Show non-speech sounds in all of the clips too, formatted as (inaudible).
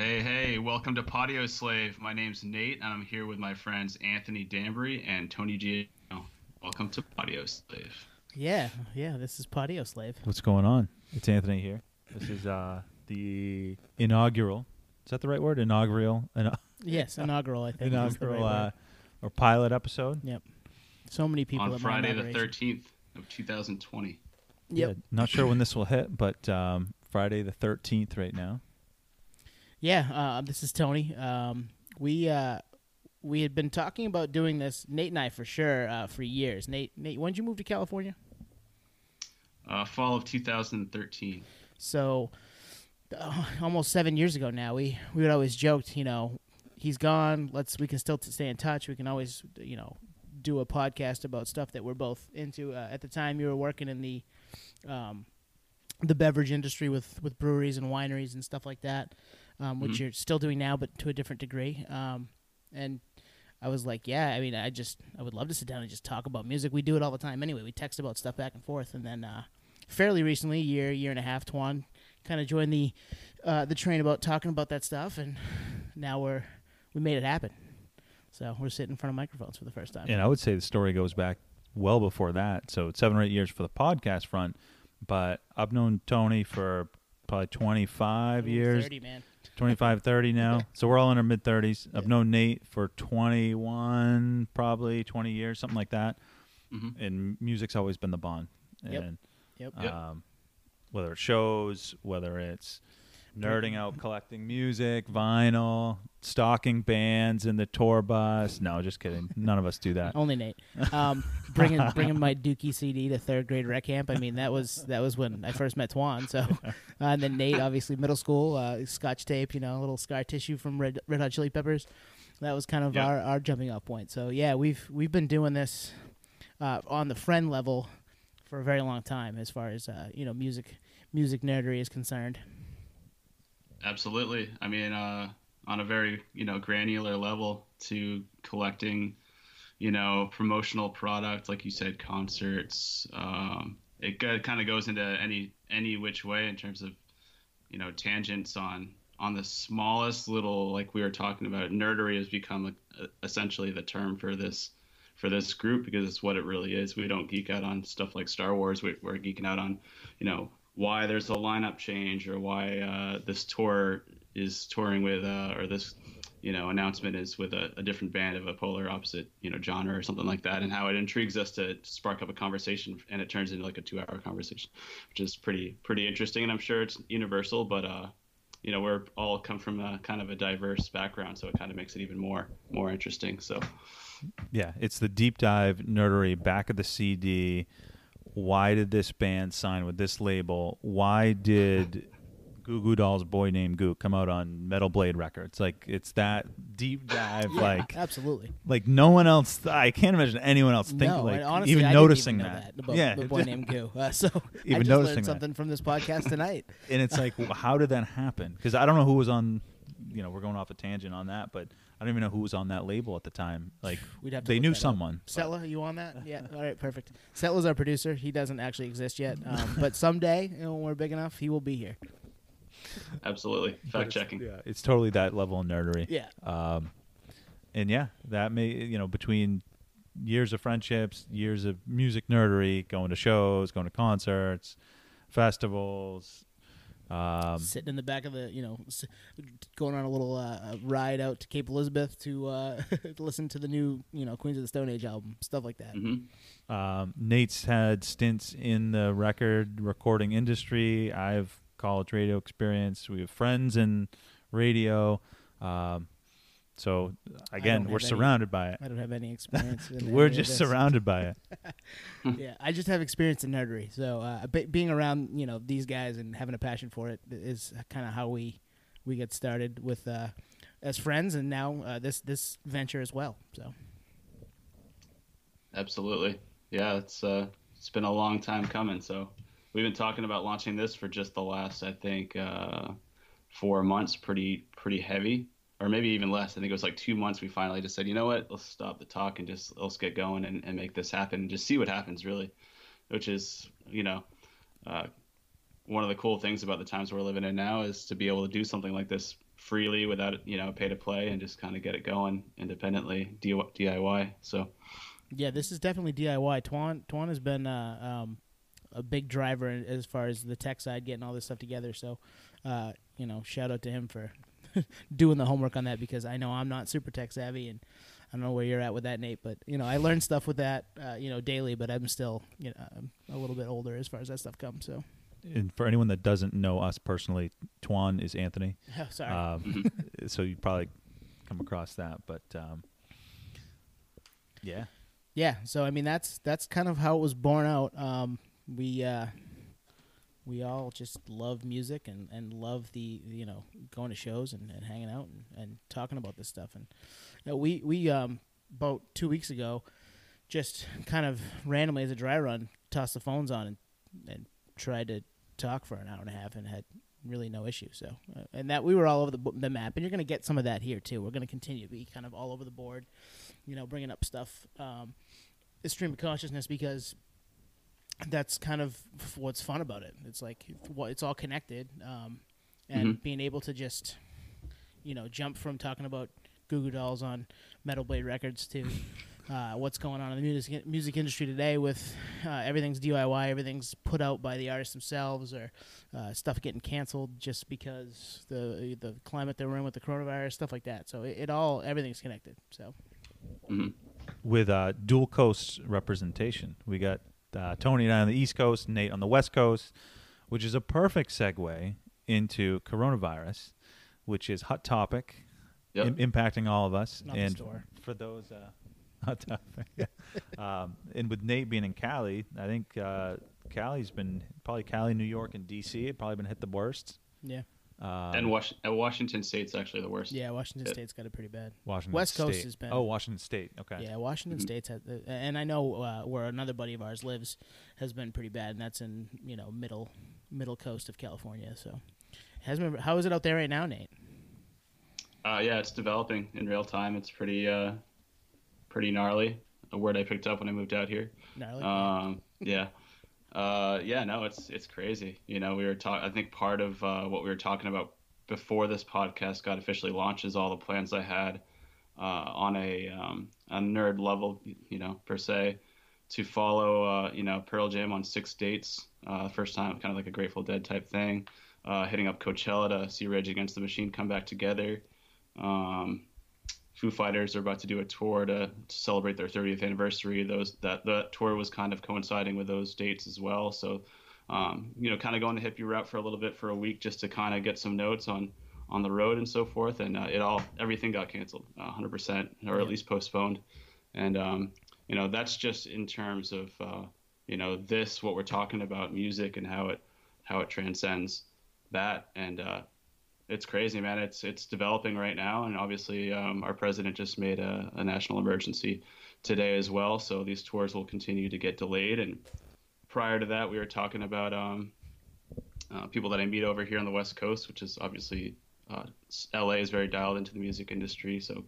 Hey, hey, welcome to Patio Slave. My name's Nate, and I'm here with my friends Anthony Danbury and Tony G. Welcome to Patio Slave. Yeah, yeah, this is Patio Slave. What's going on? It's Anthony here. This is uh, the inaugural. Is that the right word? Inaugural. Ina- Yes, inaugural, I think. inaugural right uh, or pilot episode. Yep. So many people On Friday the 13th of 2020. Yep. Yeah, not sure when this will hit, but um, Friday the thirteenth right now. Yeah, uh, this is Tony. Um, we uh, we had been talking about doing this, Nate and I for sure, uh, for years. Nate, Nate, when did you move to California? Uh, fall of 2013. So uh, almost seven years ago now. We we would always joked, you know, he's gone. Let's we can still t- stay in touch. We can always, you know, do a podcast about stuff that we're both into. Uh, at the time, you were working in the um, the beverage industry with with breweries and wineries and stuff like that, um, which Mhm. you're still doing now, but to a different degree. Um, and I was like, yeah, I mean, I just I would love to sit down and just talk about music. We do it all the time anyway. We text about stuff back and forth, and then uh, fairly recently, year year and a half, Twan kind of joined the uh, the train about talking about that stuff, and now we're we made it happen. So we're sitting in front of microphones for the first time. And I would say the story goes back well before that. So seven or eight years for the podcast front, but I've known Tony for probably twenty five years. 30, man. 25, 30 now. so we're all in our mid 30s. I've Yeah. known Nate for 21, probably 20 years, something like that. Mhm. And music's always been the bond. Yep. And Yep. Yep. um, whether it's shows, whether it's nerding out, collecting music, vinyl, stalking bands in the tour bus. No, just kidding. None of us do that. Only Nate. Um, bringing bringing my Dookie CD to third grade rec camp. I mean, that was that was when I first met Twan. So, uh, (laughs) and then Nate, obviously middle school, uh, Scotch tape, you know, a little scar tissue from Red, Red Hot Chili Peppers. That was kind of Yeah. our, our jumping off point. So yeah, we've we've been doing this uh, on the friend level for a very long time, as far as uh, you know, music music nerdery is concerned. Absolutely. I mean, uh, on a very you know granular level to collecting, you know, promotional product like you said, concerts. Um, it kind of goes into any any which way in terms of you know tangents on on the smallest little like we were talking about. Nerdery has become a, essentially the term for this for this group because it's what it really is. We don't geek out on stuff like Star Wars. We, we're geeking out on you know why there's a lineup change or why uh, this tour is touring with uh, or this you know announcement is with a, a different band of a polar opposite you know genre or something like that and how it intrigues us to spark up a conversation and it turns into like a two hour conversation which is pretty pretty interesting and i'm sure it's universal but uh you know we're all come from a kind of a diverse background so it kind of makes it even more more interesting so Yeah, it's the deep dive nerdery back of the CD. Why did this band sign with this label? Why did Goo Goo Dolls' "Boy Named Goo" come out on Metal Blade Records? Like it's that deep dive. Yeah, like absolutely. like no one else. I can't imagine anyone else think no, like honestly, even I noticing even know that. about yeah, the boy (laughs) named Goo. Uh, so I Even just noticing learned that. something from this podcast tonight. and it's like, how did that happen? Because I don't know who was on. You know, we're going off a tangent on that, but I don't even know who was on that label at the time. Like (sighs) We'd have to they look knew that up. someone. Setla, you on that? (laughs) Yeah. All right, perfect. Setla's our producer. He doesn't actually exist yet, um, (laughs) but someday, you know, when we're big enough, he will be here. absolutely fact it's- checking Yeah, it's totally that level of nerdery. Yeah. Um, and yeah, that may you know between years of friendships, years of music nerdery, going to shows, going to concerts, festivals. Um, Sitting in the back of the, you know, going on a little uh, ride out to Cape Elizabeth to uh, (laughs) to listen to the new, you know, Queens of the Stone Age album, stuff like that. hmm um, Nate's had stints in the record recording industry. I've college radio experience. We have friends in radio. Um, so again, we're have any. surrounded by it. I don't have any experience. in (laughs) We're any just surrounded by it. (laughs) yeah, I just have experience in nerdery. So uh, be- being around, you know, these guys and having a passion for it is kind of how we we get started with uh, as friends, and now uh, this this venture as well. So Absolutely. Yeah, it's uh it's been a long time coming. So we've been talking about launching this for just the last, I think, uh, four months, pretty pretty heavy, or maybe even less. I think it was like two months. We finally just said, you know what, let's stop the talk and just let's get going and, and make this happen and just see what happens, really, which is you know, uh, one of the cool things about the times we're living in now is to be able to do something like this freely without you know pay to play and just kind of get it going independently DIY. So yeah, this is definitely DIY. Twan Twan has been uh, um, a big driver as far as the tech side, getting all this stuff together. So uh, you know, shout out to him for (laughs) doing the homework on that because I know I'm not super tech savvy and I don't know where you're at with that, Nate, but you know I learn stuff with that, uh, you know, daily. But I'm still, you know, I'm a little bit older as far as that stuff comes. So, and for anyone that doesn't know us personally, Twan is Anthony. (laughs) Oh, sorry. Um, (laughs) so you probably come across that, but um, yeah, yeah. So I mean, that's that's kind of how it was born out. Um, we uh, we all just love music and, and love the you know going to shows and, and hanging out and, and talking about this stuff. And you know, we we um about two weeks ago just kind of randomly as a dry run tossed the phones on and and tried to talk for an hour and a half and had really no issue. So uh, and that we were all over the, the map. And you're going to get some of that here too. We're going to continue to be kind of all over the board you know bringing up stuff um, stream of consciousness because that's kind of what's fun about it. It's like it's all connected, um, and mm-hmm. being able to just, you know, jump from talking about Goo Goo Dolls on Metal Blade Records to (laughs) uh, what's going on in the music music industry today with uh, everything's DIY, everything's put out by the artists themselves, or uh, stuff getting canceled just because the the climate that we're in with the coronavirus, stuff like that. So it, it all everything's connected. So. Mm-hmm. With uh, dual coast representation, we got uh, Tony and I on the East Coast, Nate on the West Coast, which is a perfect segue into coronavirus, which is hot topic, yep. Im- impacting all of us. Not and for those uh, (laughs) hot topic, (laughs) um, and with Nate being in Cali, I think uh, Cali's been probably Cali, New York, and DC. have probably been hit the worst. Yeah. Um, and Was- Washington State's actually the worst. Yeah, Washington it, State's got it pretty bad. Washington West State. Coast has been. Oh, Washington State. Okay. Yeah, Washington mm-hmm. State's had, the, and I know uh, where another buddy of ours lives has been pretty bad, and that's in you know middle middle coast of California. So, has been, how is it out there right now, Nate? Uh, yeah, it's developing in real time. It's pretty uh, pretty gnarly. A word I picked up when I moved out here. Gnarly. Um, yeah. Uh, yeah, no, it's it's crazy. You know, we were talking. I think part of uh, what we were talking about before this podcast got officially launched is all the plans I had uh, on a um, a nerd level, you know, per se, to follow, uh, you know, Pearl Jam on six dates. Uh, first time, kind of like a Grateful Dead type thing. Uh, hitting up Coachella to see Rage Against the Machine come back together. Um, Foo Fighters are about to do a tour to, to, celebrate their 30th anniversary. Those that that tour was kind of coinciding with those dates as well. So, um, you know, kind of going the hippie route for a little bit for a week just to kind of get some notes on on the road and so forth. And uh, it all everything got canceled, uh, 100%, or at least postponed. And um, you know, that's just in terms of uh, you know this what we're talking about music and how it how it transcends that and uh, it's crazy, man. It's it's developing right now, and obviously, um, our president just made a, a, national emergency today as well. So these tours will continue to get delayed. And prior to that, we were talking about um, uh, people that I meet over here on the West Coast, which is obviously uh, LA is very dialed into the music industry. So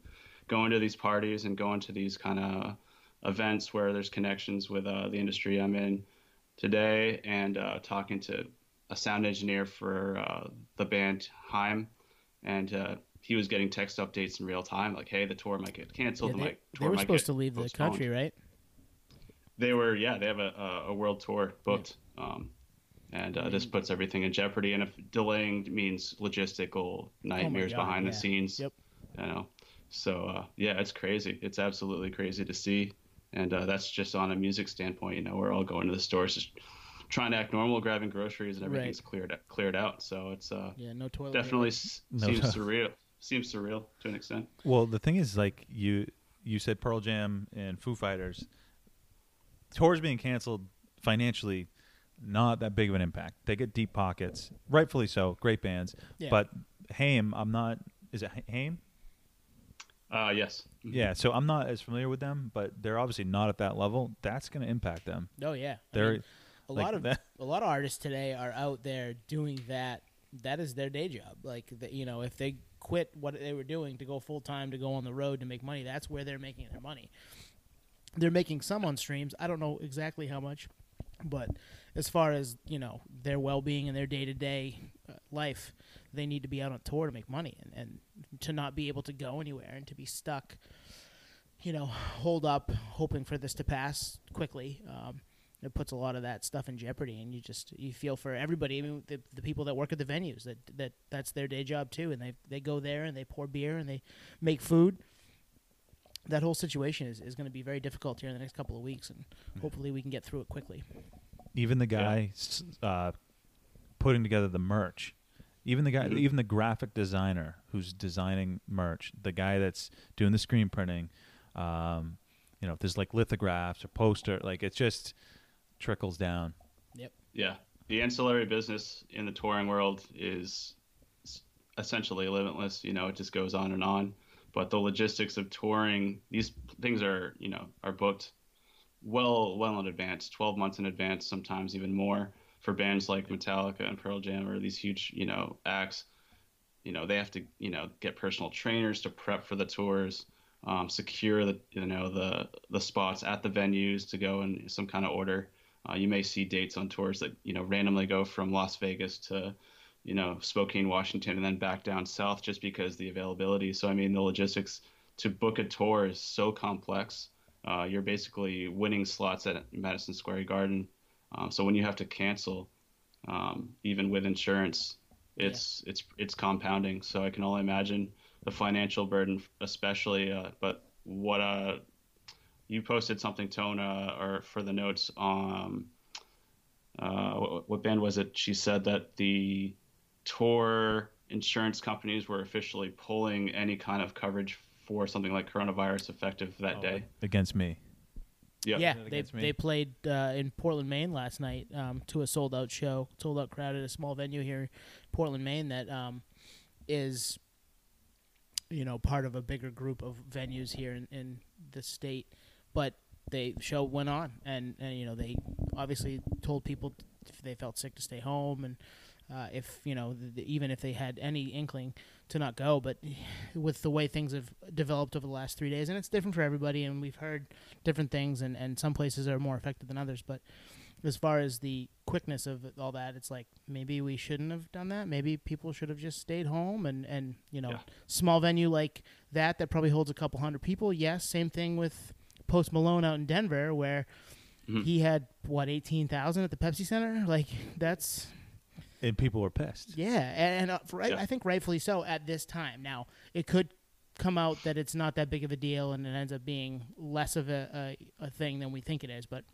going to these parties and going to these kind of events where there's connections with uh, the industry I'm in today, and uh, talking to a sound engineer for uh, the band Haim, and uh, he was getting text updates in real time, like, "Hey, the tour might get canceled." Yeah, they, they were supposed to leave postponed. the country, right? They were, yeah. They have a, a world tour booked, yeah. um, and uh, this puts everything in jeopardy. And if delaying means logistical nightmares oh God, behind yeah. the scenes, yep. you know, so uh, yeah, it's crazy. It's absolutely crazy to see, and uh, that's just on a music standpoint. You know, we're all going to the stores just trying to act normal, grabbing groceries, and everything's right. cleared cleared out. So it's uh, yeah, no toilet. Definitely s- no seems surreal. Seems surreal to an extent. Well, the thing is, like you you said, Pearl Jam and Foo Fighters tours being canceled financially, not that big of an impact. They get deep pockets, rightfully so. Great bands, yeah. but Haim, I'm not. Is it Haim? Uh, yes. Mm-hmm. Yeah, so I'm not as familiar with them, but they're obviously not at that level. That's going to impact them. Oh yeah, they're I mean, a like lot of that. (laughs) a lot of artists today are out there doing that. That is their day job. Like the, you know, if they quit what they were doing to go full time to go on the road to make money, that's where they're making their money. They're making some on streams. I don't know exactly how much. But as far as you know their well-being and their day-to-day uh, life, they need to be out on tour to make money, and, and to not be able to go anywhere and to be stuck, you know, hold up, hoping for this to pass quickly. Um, it puts a lot of that stuff in jeopardy, and you just you feel for everybody. I mean, the, the people that work at the venues that that that's their day job too, and they they go there and they pour beer and they make food. That whole situation is, is going to be very difficult here in the next couple of weeks, and hopefully we can get through it quickly. Even the guy s uh, putting together the merch, even the guy, Mhm. even the graphic designer who's designing merch, the guy that's doing the screen printing, um, you know, if there's like lithographs or poster, like it's just trickles down. Yep. Yeah, the ancillary business in the touring world is essentially limitless. You know, it just goes on and on. But the logistics of touring, these things are, you know, are booked well, well in advance, 12 months in advance, sometimes even more for bands like Metallica and Pearl Jam or these huge, you know, acts. You know, they have to, you know, get personal trainers to prep for the tours, um, secure the, you know, the the spots at the venues to go in some kind of order. Uh, you may see dates on tours that you know randomly go from Las Vegas to you know Spokane, Washington, and then back down south just because the availability. So I mean the logistics to book a tour is so complex. Uh, you're basically winning slots at Madison Square Garden. Um, so when you have to cancel, um, even with insurance, it's it's it's compounding. So I can only imagine the financial burden, especially. Uh, but what uh, you posted something, Tona, or for the notes on uh, what, what band was it? She said that the tour insurance companies were officially pulling any kind of coverage for something like coronavirus effective that day. against me. Yep. Yeah, they against me. they played uh, in Portland, Maine last night um, to a sold out show, sold out crowd at a small venue here, in Portland, Maine. That um, is, you know, part of a bigger group of venues here in, in the state. But the show went on, and, and you know they obviously told people if they felt sick to stay home, and uh, if you know the, the, even if they had any inkling to not go. But (sighs) with the way things have developed over the last three days, and it's different for everybody, and we've heard different things, and, and some places are more affected than others. But as far as the quickness of all that, it's like maybe we shouldn't have done that. Maybe people should have just stayed home, and, and you know, Yeah. small venue like that that probably holds a couple hundred people. Yes, same thing with Post Malone out in Denver, where Mhm. he had what eighteen thousand at the Pepsi Center. Like that's And people were pissed. yeah, and, and uh, for, Yeah. I think rightfully so at this time. Now it could come out that it's not that big of a deal, and it ends up being less of a, a, a thing than we think it is. But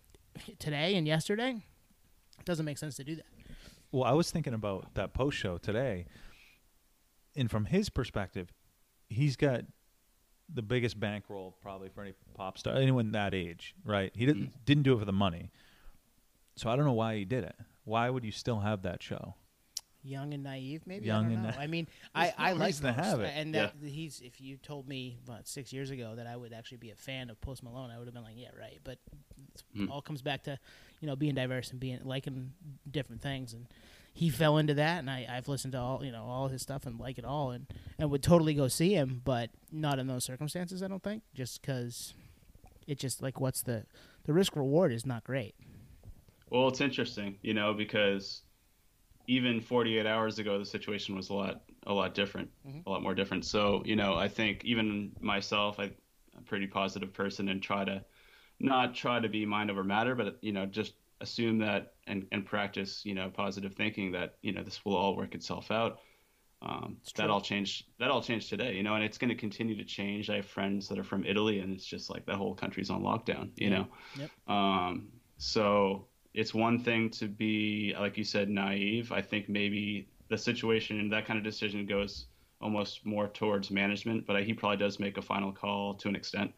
today and yesterday, it doesn't make sense to do that. Well, I was thinking about that post show today, and from his perspective, he's got the biggest bankroll probably for any pop star, anyone that age, right? He didn't didn't do it for the money, so I don't know why he did it. Why would you still have that show? Young and naive, maybe. Young I don't and know. na- I mean, (laughs) I, I like to have it. and that he's. If you told me about six years ago that I would actually be a fan of Post Malone, I would have been like, yeah, right. But it Mm. all comes back to, you know, being diverse and being liking different things, and he fell into that, and I, I've listened to all, you know, all his stuff and like it all, and and would totally go see him, but not in those circumstances. I don't think, just because it just like what's the the risk reward is not great. Well, it's interesting, you know, because even 48 hours ago, the situation was a lot, a lot different, Mhm. a lot more different. So, you know, I think even myself, I, I'm a pretty positive person and try to not try to be mind over matter, but you know, just assume that and, and practice, you know, positive thinking that you know this will all work itself out. Um, It's that all changed. That all changed today, you know, and it's going to continue to change. I have friends that are from Italy, and it's just like the whole country's on lockdown, you Yeah. know. Yep. Um, so it's one thing to be, like you said, naive. I think maybe the situation and that kind of decision goes almost more towards management, but he probably does make a final call to an extent.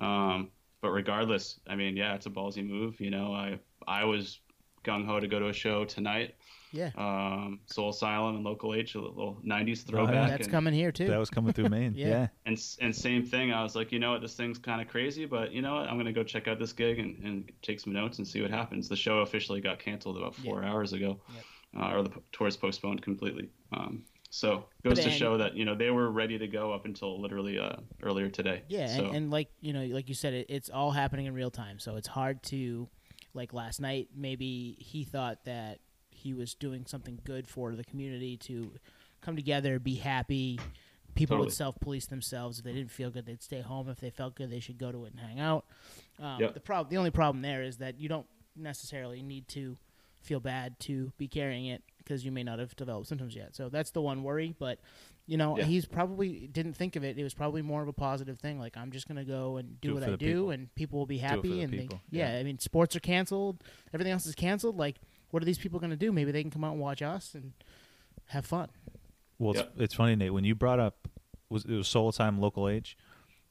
Um, but regardless, I mean, yeah, it's a ballsy move. You know, I I was gung ho to go to a show tonight. Yeah, Um, Soul Asylum and Local H, a little '90s Oh, yeah. throwback. that's and, coming here too. That was coming through Maine. (laughs) Yeah. yeah. and and same thing. I was like, you know what, this thing's kind of crazy, but you know what, I'm gonna go check out this gig and, and take some notes and see what happens. The show officially got canceled about four hours ago, Yep. uh, or the tour tour's postponed completely. Um, so goes to show that you know they were ready to go up until literally uh, earlier today. Yeah, So, and, and like you know, like you said, it, it's all happening in real time, so it's hard to like last night, maybe he thought that he was doing something good for the community to come together, be happy. People Totally. would self police themselves. If they didn't feel good, they'd stay home. If they felt good, they should go to it and hang out. Um, Yep. The problem, the only problem there is that you don't necessarily need to feel bad to be carrying it because you may not have developed symptoms yet. So that's the one worry. But you know, Yeah. he's probably didn't think of it. It was probably more of a positive thing. Like I'm just gonna go and do, Do what I do, people. and people will be it for happy. the and They, yeah, yeah. I mean, sports are canceled. Everything else is canceled. Like, what are these people gonna do? Maybe they can come out and watch us and have fun. Well, it's, it's funny, Nate. When you brought up was it was Soul Time Local H?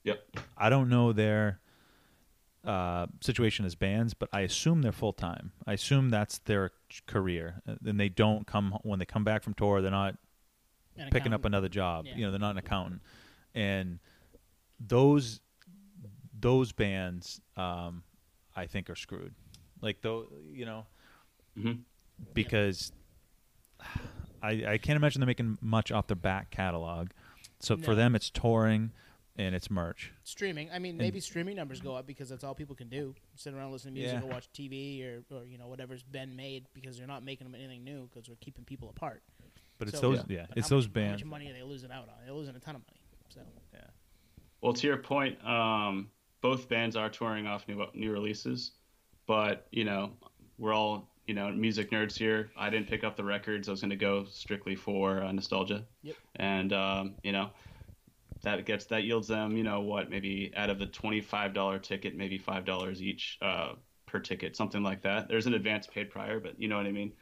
Yep. I don't know their uh, situation as bands, but I assume they're full time. I assume that's their career, Uh, and they don't come when they come back from tour. They're not And picking up another job. Yeah. You know, they're not an accountant, and those those bands, um, I think, are screwed. Like though, you know, Mhm. because (sighs) I I can't imagine they're making much off their back catalog. So for them, it's touring and it's merch. streaming. I mean, maybe streaming numbers go up because that's all people can do: sit around, listen to music, Yeah. or watch TV, or, or you know whatever's been made because they're not making them anything new because we're keeping people apart. But it's those, yeah, But it's those much, How bands. much money are they losing out on? They're losing a ton of money. So Yeah. Well, to your point, um, both bands are touring off new new releases, but you know, we're all you know music nerds here. I didn't pick up the records. I was going to go strictly for uh, nostalgia. Yep. And um, you know, that gets that yields them you know what maybe out of the twenty five dollar ticket, maybe five dollars each uh, per ticket, something like that. There's an advance paid prior, but you know what I mean.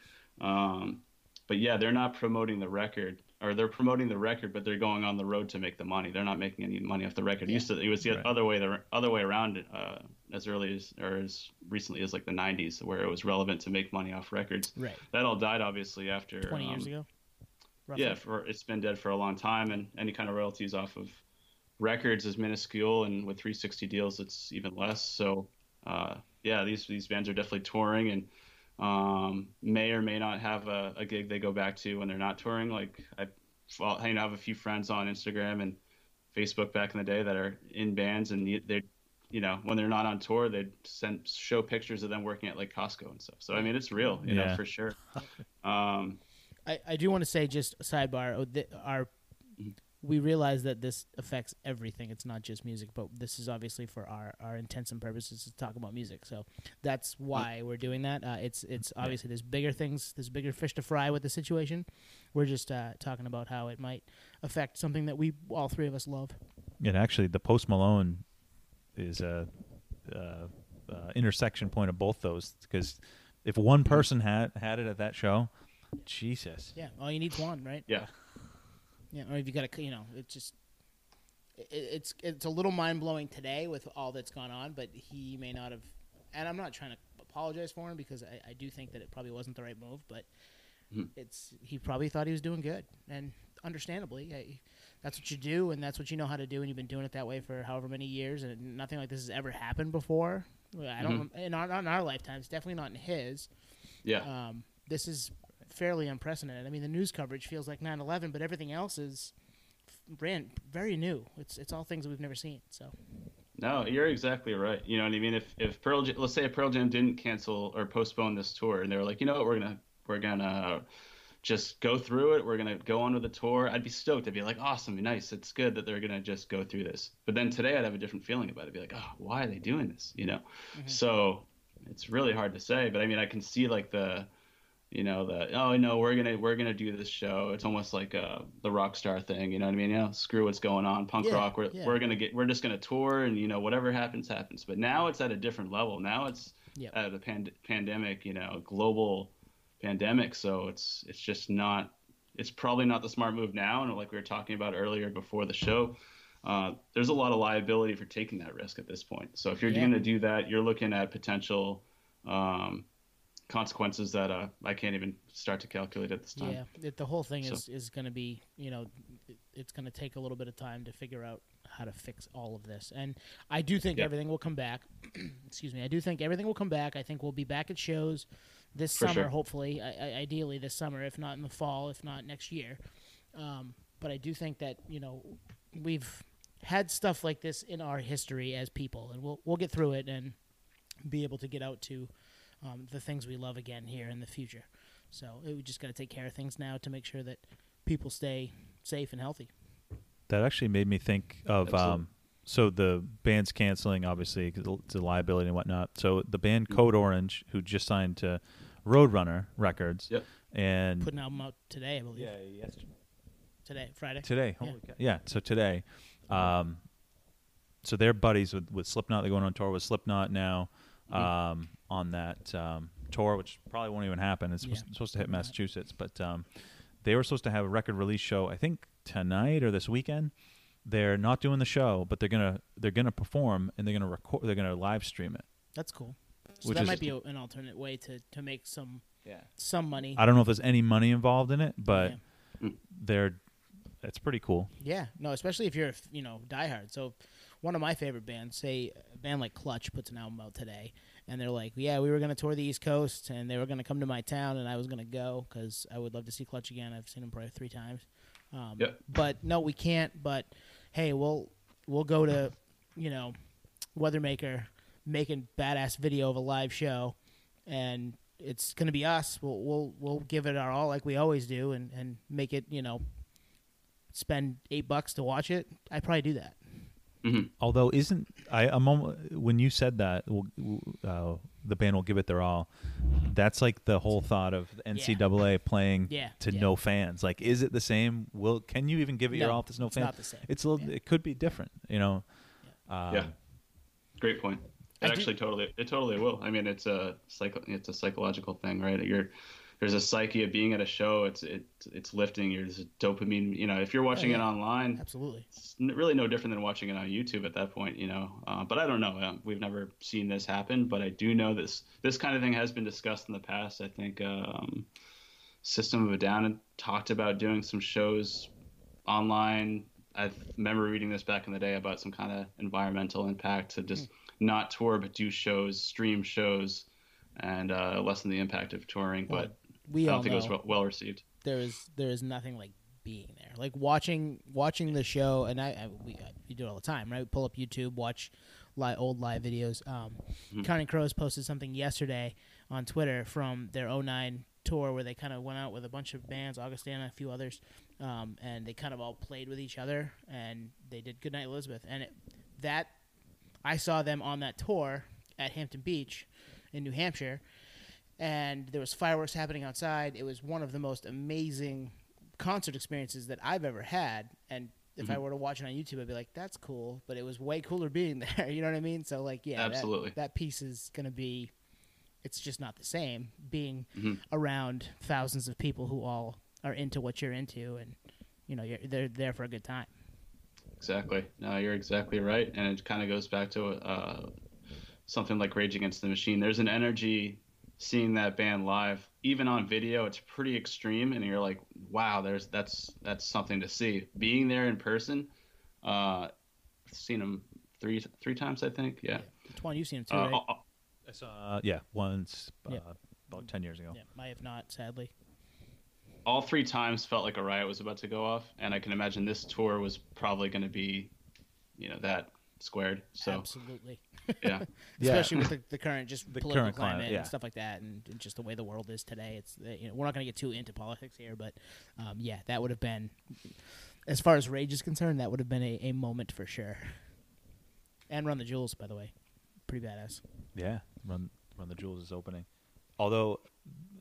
Um, but yeah, they're not promoting the record, or they're promoting the record, but they're going on the road to make the money. They're not making any money off the record. It used to, it was the Right. other way, the other way around, uh, as early as or as recently as like the '90s, where it was relevant to make money off records. right, That all died obviously after twenty years um, ago. Roughly. yeah, for it's been dead for a long time, and any kind of royalties off of records is minuscule, and with 360 deals, it's even less. So, uh, yeah, these these bands are definitely touring, and um, may or may not have a, a gig they go back to when they're not touring. Like I, well, I have a few friends on Instagram and Facebook back in the day that are in bands, and they, you know, when they're not on tour, they send show pictures of them working at like Costco and stuff. So I mean, it's real, you Yeah. know, for sure. Um, I, I do want to say just a sidebar. oh, th- Our Mhm. we realize that this affects everything. It's not just music, but this is obviously for our, our intents and purposes to talk about music. So that's why we're doing that. Uh, it's it's obviously there's bigger things, there's bigger fish to fry with the situation. We're just uh, talking about how it might affect something that we all three of us love. And actually, the Post Malone is a, uh uh intersection point of both those because if one person had had it at that show, Jesus, Yeah, all you need is one, right? yeah. Yeah, or if you got to, you know, it's just it, it's it's a little mind blowing today with all that's gone on, but he may not have. And I'm not trying to apologize for him because I, I do think that it probably wasn't the right move, but Mhm. it's he probably thought he was doing good, and understandably, I, that's what you do, and that's what you know how to do, and you've been doing it that way for however many years, and nothing like this has ever happened before. I don't in our, not in our lifetimes, definitely not in his. Yeah. Um, this is fairly unprecedented. I mean, the news coverage feels like 9/11, but everything else is brand very new. It's it's all things that we've never seen. So No, you're exactly right. You know what I mean? If if Pearl Jam, let's say if Pearl Jam didn't cancel or postpone this tour, and they were like, you know what, we're gonna we're gonna just go through it. We're gonna go on with the tour. I'd be stoked. I'd be like, awesome, nice. It's good that they're gonna just go through this. But then today, I'd have a different feeling about it. I'd be like, oh, why are they doing this? You know? Mm-hmm. So it's really hard to say. But I mean, I can see like the you know that oh no we're gonna we're gonna do this show it's almost like uh the rock star thing you know what i mean you know screw what's going on punk Yeah, rock we're, yeah. we're gonna get we're just gonna tour and you know whatever happens happens but now it's at a different level now it's Yep. at a pand- pandemic you know global pandemic so it's it's just not it's probably not the smart move now and like we were talking about earlier before the show uh, there's a lot of liability for taking that risk at this point so if you're Yeah. going to do that you're looking at potential um, consequences that uh, I can't even start to calculate at this time. yeah, it, the whole thing So- is is going to be you know it, it's going to take a little bit of time to figure out how to fix all of this. And I do think everything will come back. (clears throat) Excuse me. I do think everything will come back. I think we'll be back at shows this For summer, sure. hopefully. I, I, ideally this summer, if not in the fall, if not next year. Um, but I do think that you know we've had stuff like this in our history as people, and we'll we'll get through it and be able to get out to um, the things we love again here in the future. So it, we just got to take care of things now to make sure that people stay safe and healthy. That actually made me think of um, so the band's canceling, obviously, 'cause it's a liability and whatnot. So the band Mm-hmm. Code Orange, who just signed to Roadrunner Records, Yep. and Put an album out today, I believe. Yeah, yesterday. Today, Friday. today, Yeah. holy cow. yeah. So today, um, so they're buddies with, with Slipknot. They're going on tour with Slipknot now, Mhm. um, on that um, tour, which probably won't even happen. It's supposed, Yeah. supposed to hit Massachusetts, but um, they were supposed to have a record release show. I think tonight or this weekend. They're not doing the show, but they're gonna they're gonna perform and they're gonna record. They're gonna live stream it. That's cool. So Which that is- might be a, an alternate way to, to make some Yeah. some money. I don't know if there's any money involved in it, but Yeah. they're it's pretty cool. Yeah, no, especially if you're you know diehard. So, one of my favorite bands, say a band like Clutch, puts an album out today, and they're like, "Yeah, we were gonna tour the East Coast, and they were gonna come to my town, and I was gonna go because I would love to see Clutch again. I've seen them probably three times. Um, Yep. But no, we can't. But hey, we'll we'll go to you know Weathermaker making badass video of a live show, and it's gonna be us. We'll we'll we'll give it our all like we always do, and and make it you know spend eight bucks to watch it, I'd probably do that. Hmm Although isn't I a moment when you said that w- w- uh, the band will give it their all. That's like the whole thought of the NCAA playing Yeah, to yeah. no fans. Like, is it the same? Will can you even give it your all if there's no it's fans? not the same. It's a little. Yeah. It could be different. You know. Um, Yeah. Great point. I It do- actually totally it totally will. I mean, it's a psycho, it's a psychological thing, right? You're there's a psyche of being at a show. It's it it's lifting. There's a dopamine. You know, if you're watching yeah. it online, Absolutely. it's really no different than watching it on YouTube at that point. You know, uh, but I don't know. Um, we've never seen this happen, but I do know this this kind of thing has been discussed in the past. I think um, System of a Down talked about doing some shows online. I remember reading this back in the day about some kind of environmental impact to just not tour but do shows, stream shows, and uh, lessen the impact of touring. Well, but We I don't think it was well, received. there is there is nothing like being there, like watching watching the show, and I, I we I, we do it all the time, right? We Pull up YouTube, watch li- old live videos. Um, Mhm. Counting Crows posted something yesterday on Twitter from their 09 tour where they kind of went out with a bunch of bands, Augustana, a few others, um, and they kind of all played with each other, and they did Goodnight Elizabeth, and it, that I saw them on that tour at Hampton Beach in New Hampshire, and there was fireworks happening outside. It was one of the most amazing concert experiences that I've ever had, and if I Mhm. were to watch it on YouTube, I'd be like, "That's cool," but it was way cooler being (laughs) there. You know what I mean? So like, yeah, Absolutely. that, piece is gonna be. It's just not the same being Mhm. around thousands of people who all are into what you're into, and you know, you're, they're there for a good time. Exactly. No, you're exactly right, and it kind of goes back to uh, something like Rage Against the Machine. There's an energy seeing that band live, even on video. It's pretty extreme, and you're like, wow, there's that's that's something to see. Being there in person, uh, seen them three three times, I think. Yeah. Twan, you've seen them too, Uh, right? uh, uh, I saw. yeah, once uh, Yeah. about ten years ago. yeah, I have not, sadly. all three times felt like a riot was about to go off, and I can imagine this tour was probably going to be, you know, that squared. So Absolutely. (laughs) yeah. Yeah. especially with the, the current just The political current climate, climate yeah. and stuff like that, and, and just the way the world is today. It's uh, you know we're not going to get too into politics here, but um, yeah, that would have been, as far as rage is concerned, that would have been a, a moment for sure. And Run the Jewels, by the way, pretty badass. Yeah, Run Run the Jewels is opening. Although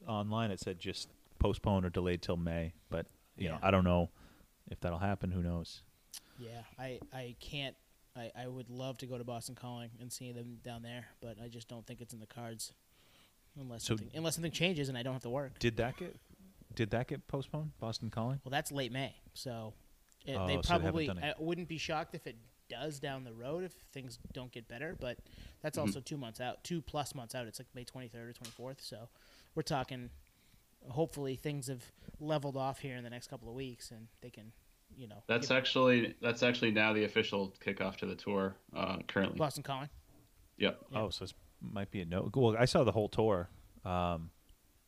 online it said just postponed or delayed till May, but you know I don't know if that'll happen. Who knows? Yeah, I I can't. I, I would love to go to Boston Calling and see them down there, but I just don't think it's in the cards, unless So- something, unless something changes and I don't have to work. Did that get did that get postponed? Boston Calling. Well, that's late May, so it, Oh, they so they probably. I wouldn't be shocked if it does down the road if things don't get better, but that's Mhm. also two months out, two plus months out. It's like May twenty third or twenty fourth, so we're talking. Hopefully, things have leveled off here in the next couple of weeks, and they can, you know, That's get- actually that's actually now the official kickoff to the tour uh, currently. Boston Calling. Yep. Yeah. Oh, so it might be a no. Well, I saw the whole tour. Um,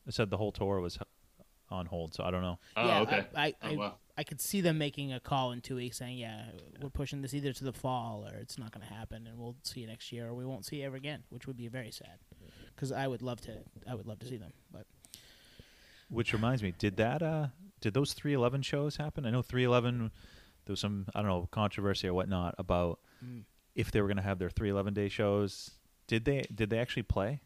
it said the whole tour was on hold, so I don't know. Oh, yeah, okay. I, I, Oh, I, wow. I could see them making a call in two weeks saying, yeah, we're pushing this either to the fall or it's not going to happen and we'll see you next year or we won't see you ever again, which would be very sad. because I would love to. I would love to see them, but Which reminds me, did that uh did those 311 shows happen? I know 311 there was some I don't know controversy or whatnot about mm, if they were going to have their 311 day shows. Did they did they actually play?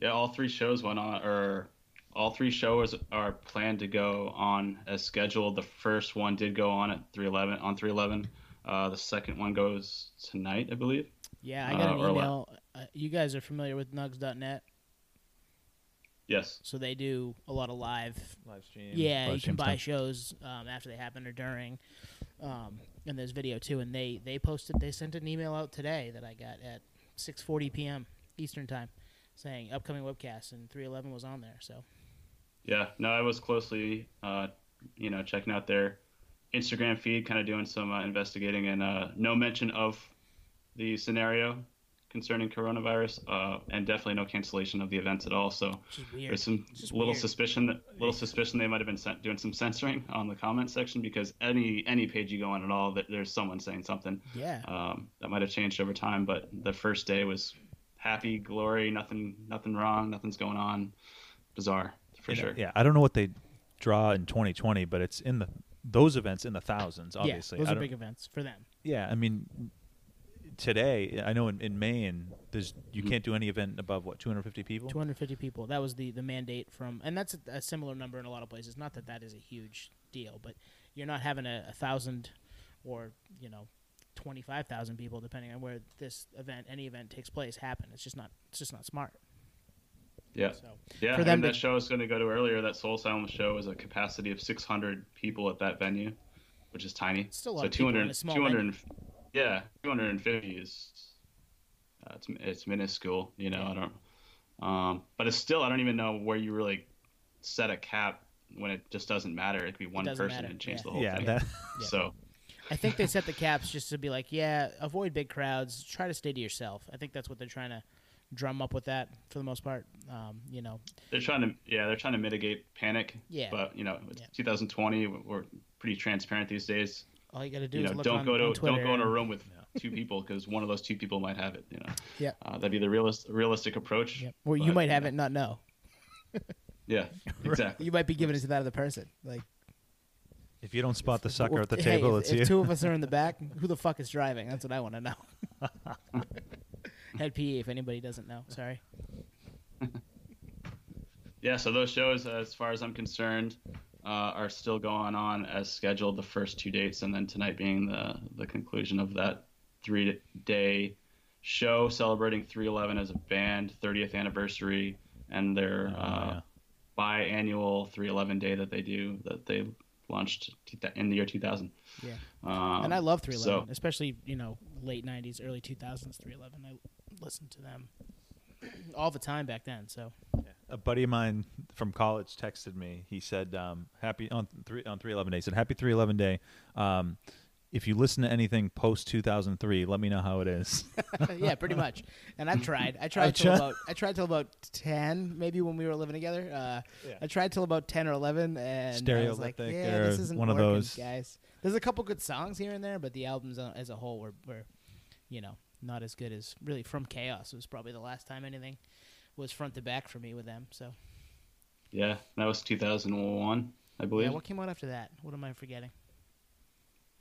Yeah, all three shows went on, or all three shows are planned to go on as scheduled. The first one did go on at 311 on 311. Uh, the second one goes tonight, I believe. yeah, I got Uh, an or email. Uh, you guys are familiar with Nugs.net, Yes. so they do a lot of live Live stream. Yeah, you can buy shows um, after they happen or during. Um, and there's video too. And they they posted they sent an email out today that I got at 6:40 p.m. Eastern time, saying upcoming webcast, and 311 was on there. So Yeah. No, I was closely, uh, you know, checking out their Instagram feed, kind of doing some uh, investigating, and uh, no mention of the scenario concerning coronavirus, uh, and definitely no cancellation of the events at all. So which is weird. there's some little weird. suspicion that little suspicion they might have been sent, doing some censoring on the comment section because any any page you go on at all, that there's someone saying something. Yeah, Um, that might have changed over time, but the first day was happy, glory, nothing nothing wrong, nothing's going on. Bizarre for You know, sure. Yeah, I don't know what they draw in 2020, but it's in the those events in the thousands. Obviously, yeah, those I are big events for them. Yeah, I mean, today I know in, in Maine, there's you Mhm. can't do any event above what 250 people. 250 people. That was the the mandate from, and that's a, a similar number in a lot of places. Not that that is a huge deal, but you're not having a, a thousand or you know. 25,000 people depending on where this event any event takes place happen it's just not it's just not smart Yeah. so Yeah, For them and to- that show I was going to go to earlier. That Soul Sound show was a capacity of 600 people at that venue, which is tiny. It's still a lot so of people in 200, a small 200 yeah, 250 is uh, it's it's minuscule. You know, Yeah. I don't. Um, but it's still I don't even know where you really set a cap when it just doesn't matter. It could be one person matter, and change yeah. the whole yeah, thing. that Yeah. So I think they set the caps just to be like, yeah, avoid big crowds. Try to stay to yourself. I think that's what they're trying to drum up with that for the most part. Um, you know, they're trying to yeah they're trying to mitigate panic. Yeah. But you know, it's Yeah. 2020. We're pretty transparent these days. All you got to do you is know, look don't on, go to Twitter don't go in a room with two people because one of those two people might have it. You know, Yeah. uh, that'd be the realist, realistic approach. Yep. Or you might have know, it not know. (laughs) Yeah, (laughs) exactly. You might be giving it to that other person. Like if you don't spot the sucker well, at the hey, table, if, it's if you. two of us are in the (laughs) back, who the fuck is driving? That's what I want to know. Head PE, if anybody doesn't know. Sorry. Yeah, so those shows, as far as I'm concerned, uh, are still going on as scheduled. The first two dates, and then tonight being the the conclusion of that three day show celebrating 311 as a band, 30th anniversary, and their Oh, uh, yeah. biannual 311 day that they do that they launched in the year 2000. Yeah. Um, and I love 311, so- especially, you know, late 90s, early 2000s 311. I listened to them (clears throat) all the time back then. So, A buddy of mine from college texted me. He said, um, "Happy on three on three eleven day." He said, "Happy three eleven day." Um, if you listen to anything post two thousand three, let me know how it is. (laughs) yeah, pretty much. And I've tried. I tried I've till tried. about I tried till about 10, maybe when we were living together. Uh, Yeah. I tried till about 10 or 11 and I was like, yeah, this isn't one of those. guys. There's a couple good songs here and there, but the albums uh, as a whole were, were you know, not as good as really From Chaos was probably the last time anything was front to back for me with them. So, yeah, that was 2001, I believe. yeah, what came out after that? What am I forgetting?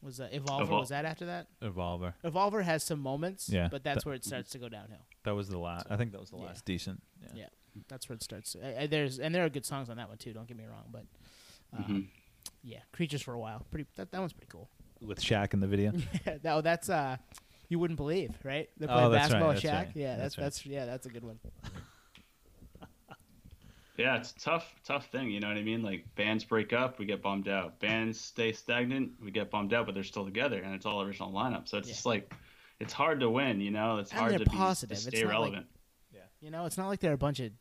Was uh, Evolver? Evol- was that after that? Evolver. Evolver has some moments, Yeah, but that's that- where it starts to go downhill. That was the last. I think that was the Yeah. last decent. Yeah. Yeah. That's where it starts. I, I, there's and there are good songs on that one too. Don't get me wrong, but um, Mhm. yeah, Creatures for a while. Pretty that, that one's pretty cool. With Shaq in the video. (laughs) that, oh, that's uh, you wouldn't believe, right? They Oh, play that's basketball with that's Shaq. right, Yeah, that's that's right. that's yeah, that's a good one. Yeah, it's a tough, tough thing. You know what I mean? Like bands break up, we get bummed out. Bands stay stagnant, we get bummed out, but they're still together, and it's all original lineup. So it's Yeah. just like, it's hard to win. You know, it's And hard they're to, be, to positive. It's stay not like- relevant. You know, it's not like they're a bunch of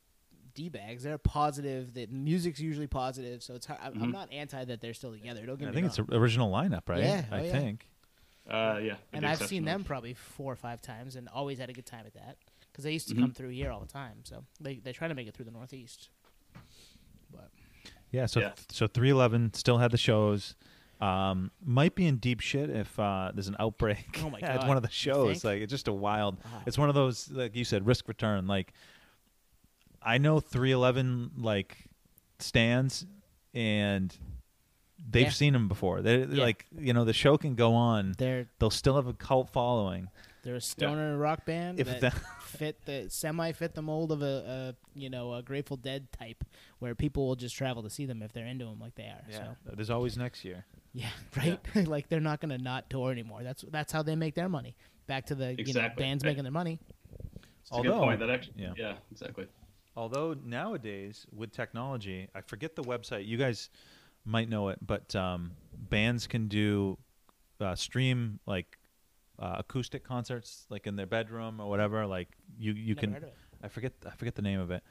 d bags. They're positive. The music's usually positive, so it's hard. I'm, I'm Mhm. not anti that they're still together. Don't get I me think it's wrong. the original lineup, right? Yeah, I oh, yeah. think. Uh, yeah. and I've seen them probably four or five times, and always had a good time at that because they used to Mhm. come through here all the time. So they they try to make it through the Northeast. Yeah. So Yeah. so three eleven still had the shows. Um, might be in deep shit if uh, there's an outbreak Oh my (laughs) at one of the shows. Like it's just a wild. Wow. It's one of those like you said, risk return. Like I know 311 like stands, and they've Yeah. seen them before. They Yeah. like you know the show can go on. They're They'll still have a cult following. They're a stoner rock band If that that- (laughs) fit the semi fit the mold of a, a you know a Grateful Dead type, where people will just travel to see them if they're into them like they are. So there's always next year. yeah, (laughs) right. (laughs) like they're not gonna not tour anymore. That's that's how they make their money. Back to the you know Exactly. bands Right. making their money. It's a good Although- point. That actually, yeah. yeah, exactly. Although nowadays with technology, I forget the website. You guys might know it, but um, bands can do uh, stream like uh, acoustic concerts, like in their bedroom or whatever. Like you, you Never can. heard of it. I forget. I forget the name of it.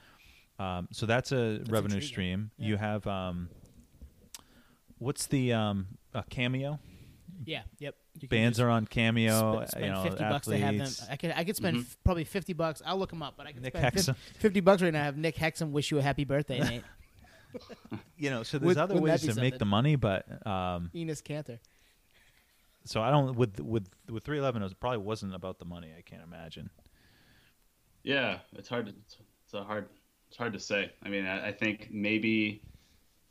Um, so that's a revenue intriguing. stream. Yeah. You have um, what's the um, uh, cameo? Yeah. Yep. You Bands are on cameo. sp- spend you know, fifty bucks to have them. I could I could spend Mhm. f- probably fifty bucks. I'll look them up, but I could Nick spend Hexum. fifty bucks right now. Have Nick Hexum wish you a happy birthday, Nate. (laughs) You know, so there's Would- other wouldn't ways be to make the money, but um, Enos Cantor. So I don't with with with 311. It was, probably wasn't about the money. I can't imagine. Yeah, it's hard to it's, it's a hard it's hard to say. I mean, I, I think maybe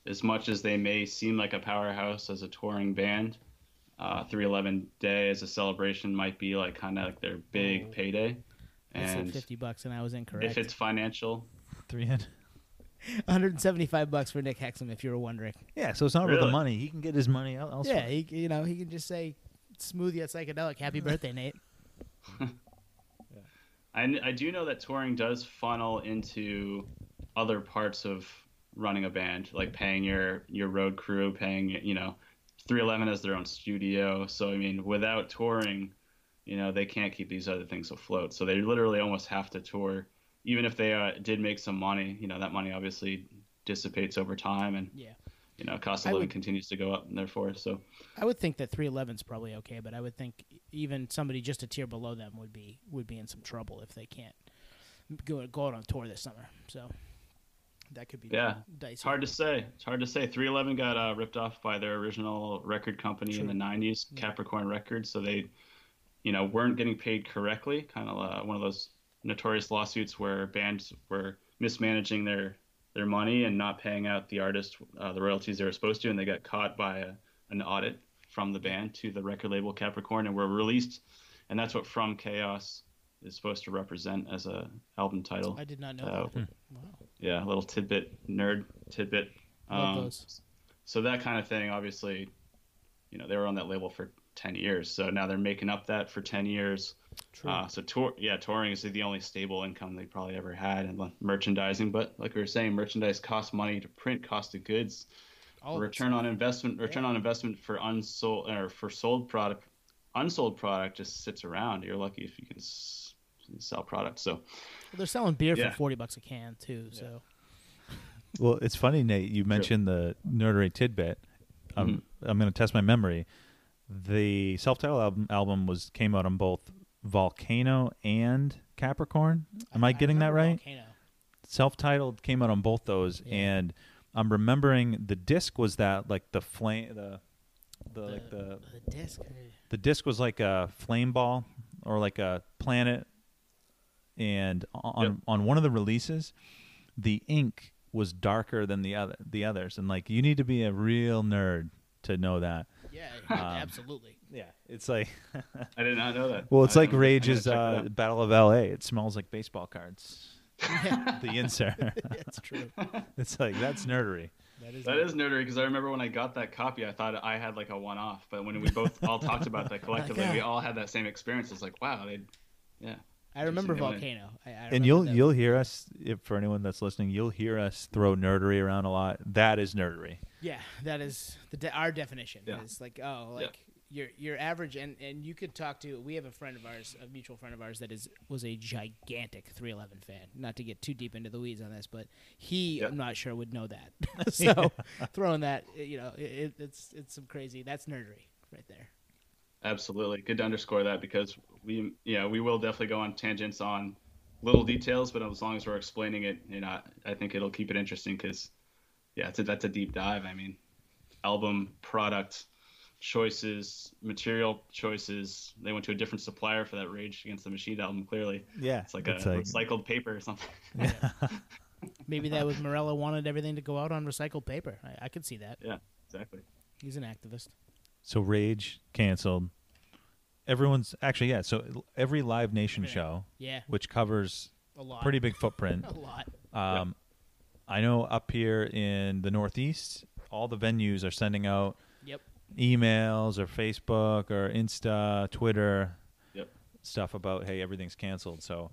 as much as they may seem like a powerhouse as a touring band, uh, 311 Day as a celebration might be like kind of like their big Oh. payday. I said And fifty bucks, and I was incorrect. if it's financial, Three hundred. (laughs) One hundred and seventy-five bucks for Nick Hexum, if you were wondering. Yeah, so it's not about the money. He can get his money elsewhere. Yeah, he, you know, he can just say, "Smooth yet psychedelic, happy (laughs) birthday, Nate." (laughs) I, I do know that touring does funnel into other parts of running a band, like paying your your road crew, paying you know, 311 has their own studio. So I mean, without touring, you know, they can't keep these other things afloat. So they literally almost have to tour, even if they uh, did make some money. You know, that money obviously dissipates over time, and Yeah, you know, cost of I living would- continues to go up, and therefore, so I would think that three eleven's probably okay, but I would think even somebody just a tier below them would be would be in some trouble if they can't go go out on tour this summer. So that could be Yeah, dicey. It's hard to say. It's hard to say. 311 got uh, ripped off by their original record company in the 90s, Yeah. Capricorn Records. So they, you know, weren't getting paid correctly. Kind of uh, one of those notorious lawsuits where bands were mismanaging their their money and not paying out the artist uh, the royalties they were supposed to, and they got caught by a, an audit from the band to the record label Capricorn, and were released. And that's what From Chaos is supposed to represent as a album title. I did not know Uh, that. Wow. Yeah, a little tidbit, nerd tidbit. Love Um, those. so that kind of thing, obviously, you know, they were on that label for 10 years. So now they're making up that for 10 years. True. Uh, so tour, yeah, touring is the only stable income they probably ever had, and merchandising. But like we were saying, merchandise costs money to print, cost of goods, All return on investment, return on investment for unsold or for sold product, unsold product just sits around. You're lucky if you can s- sell product. So Well, they're selling beer Yeah. for forty bucks a can too. So Well, it's funny, Nate. You mentioned the nerdery tidbit. I'm Mm-hmm. I'm going to test my memory. The self-titled album album was came out on both Volcano and Capricorn. Am I, getting that right? Volcano. Self-titled came out on both those, Yeah. and I'm remembering the disc was that like the flame the the, The, like the the disc. the disc was like a flame ball or like a planet and on Yep. on one of the releases the ink was darker than the other the others and like you need to be a real nerd to know that Yeah, Um, absolutely. Yeah it's like I did not know that. (laughs) well it's I- like I'm- I'm rage's uh, battle of la it smells like baseball cards (laughs) the insert (laughs) it's true. it's like that's nerdery That is. That is nerdery because I remember when I got that copy, I thought I had like a one-off. But when we both all talked about that collectively, we all had that same experience. It's like, wow, they, yeah, I remember Volcano. I, I and you'll that. you'll hear us if for anyone that's listening you'll hear us throw nerdery around a lot that is nerdery Yeah, that is the de- our definition. Yeah. Is like oh, like your your average, and and you could talk to. We have a friend of ours, a mutual friend of ours, that is was a gigantic 311 fan. Not to get too deep into the weeds on this, but he, Yeah. I'm not sure, would know that. (laughs) (laughs) so throwing that, you know, it, it's it's some crazy. That's nerdery right there. absolutely. Good to underscore that because we, yeah, we will definitely go on tangents on little details, but as long as we're explaining it, you know, I think it'll keep it interesting because, yeah, it's a, that's a deep dive. I mean, album product choices, material choices. They went to a different supplier for that Rage Against the Machine album. Clearly, yeah it's like a like recycled paper or something. (laughs) (laughs) Maybe that was Morello wanted everything to go out on recycled paper. I, I could see that. Yeah, exactly. He's an activist. So Rage canceled. Everyone's actually yeah. So every Live Nation Yeah. show, Yeah, which covers a lot. pretty big footprint. (laughs) a lot. Um, I know up here in the Northeast, all the venues are sending out Yep. Emails or Facebook or Insta, Twitter, Yep. stuff about hey everything's canceled. So,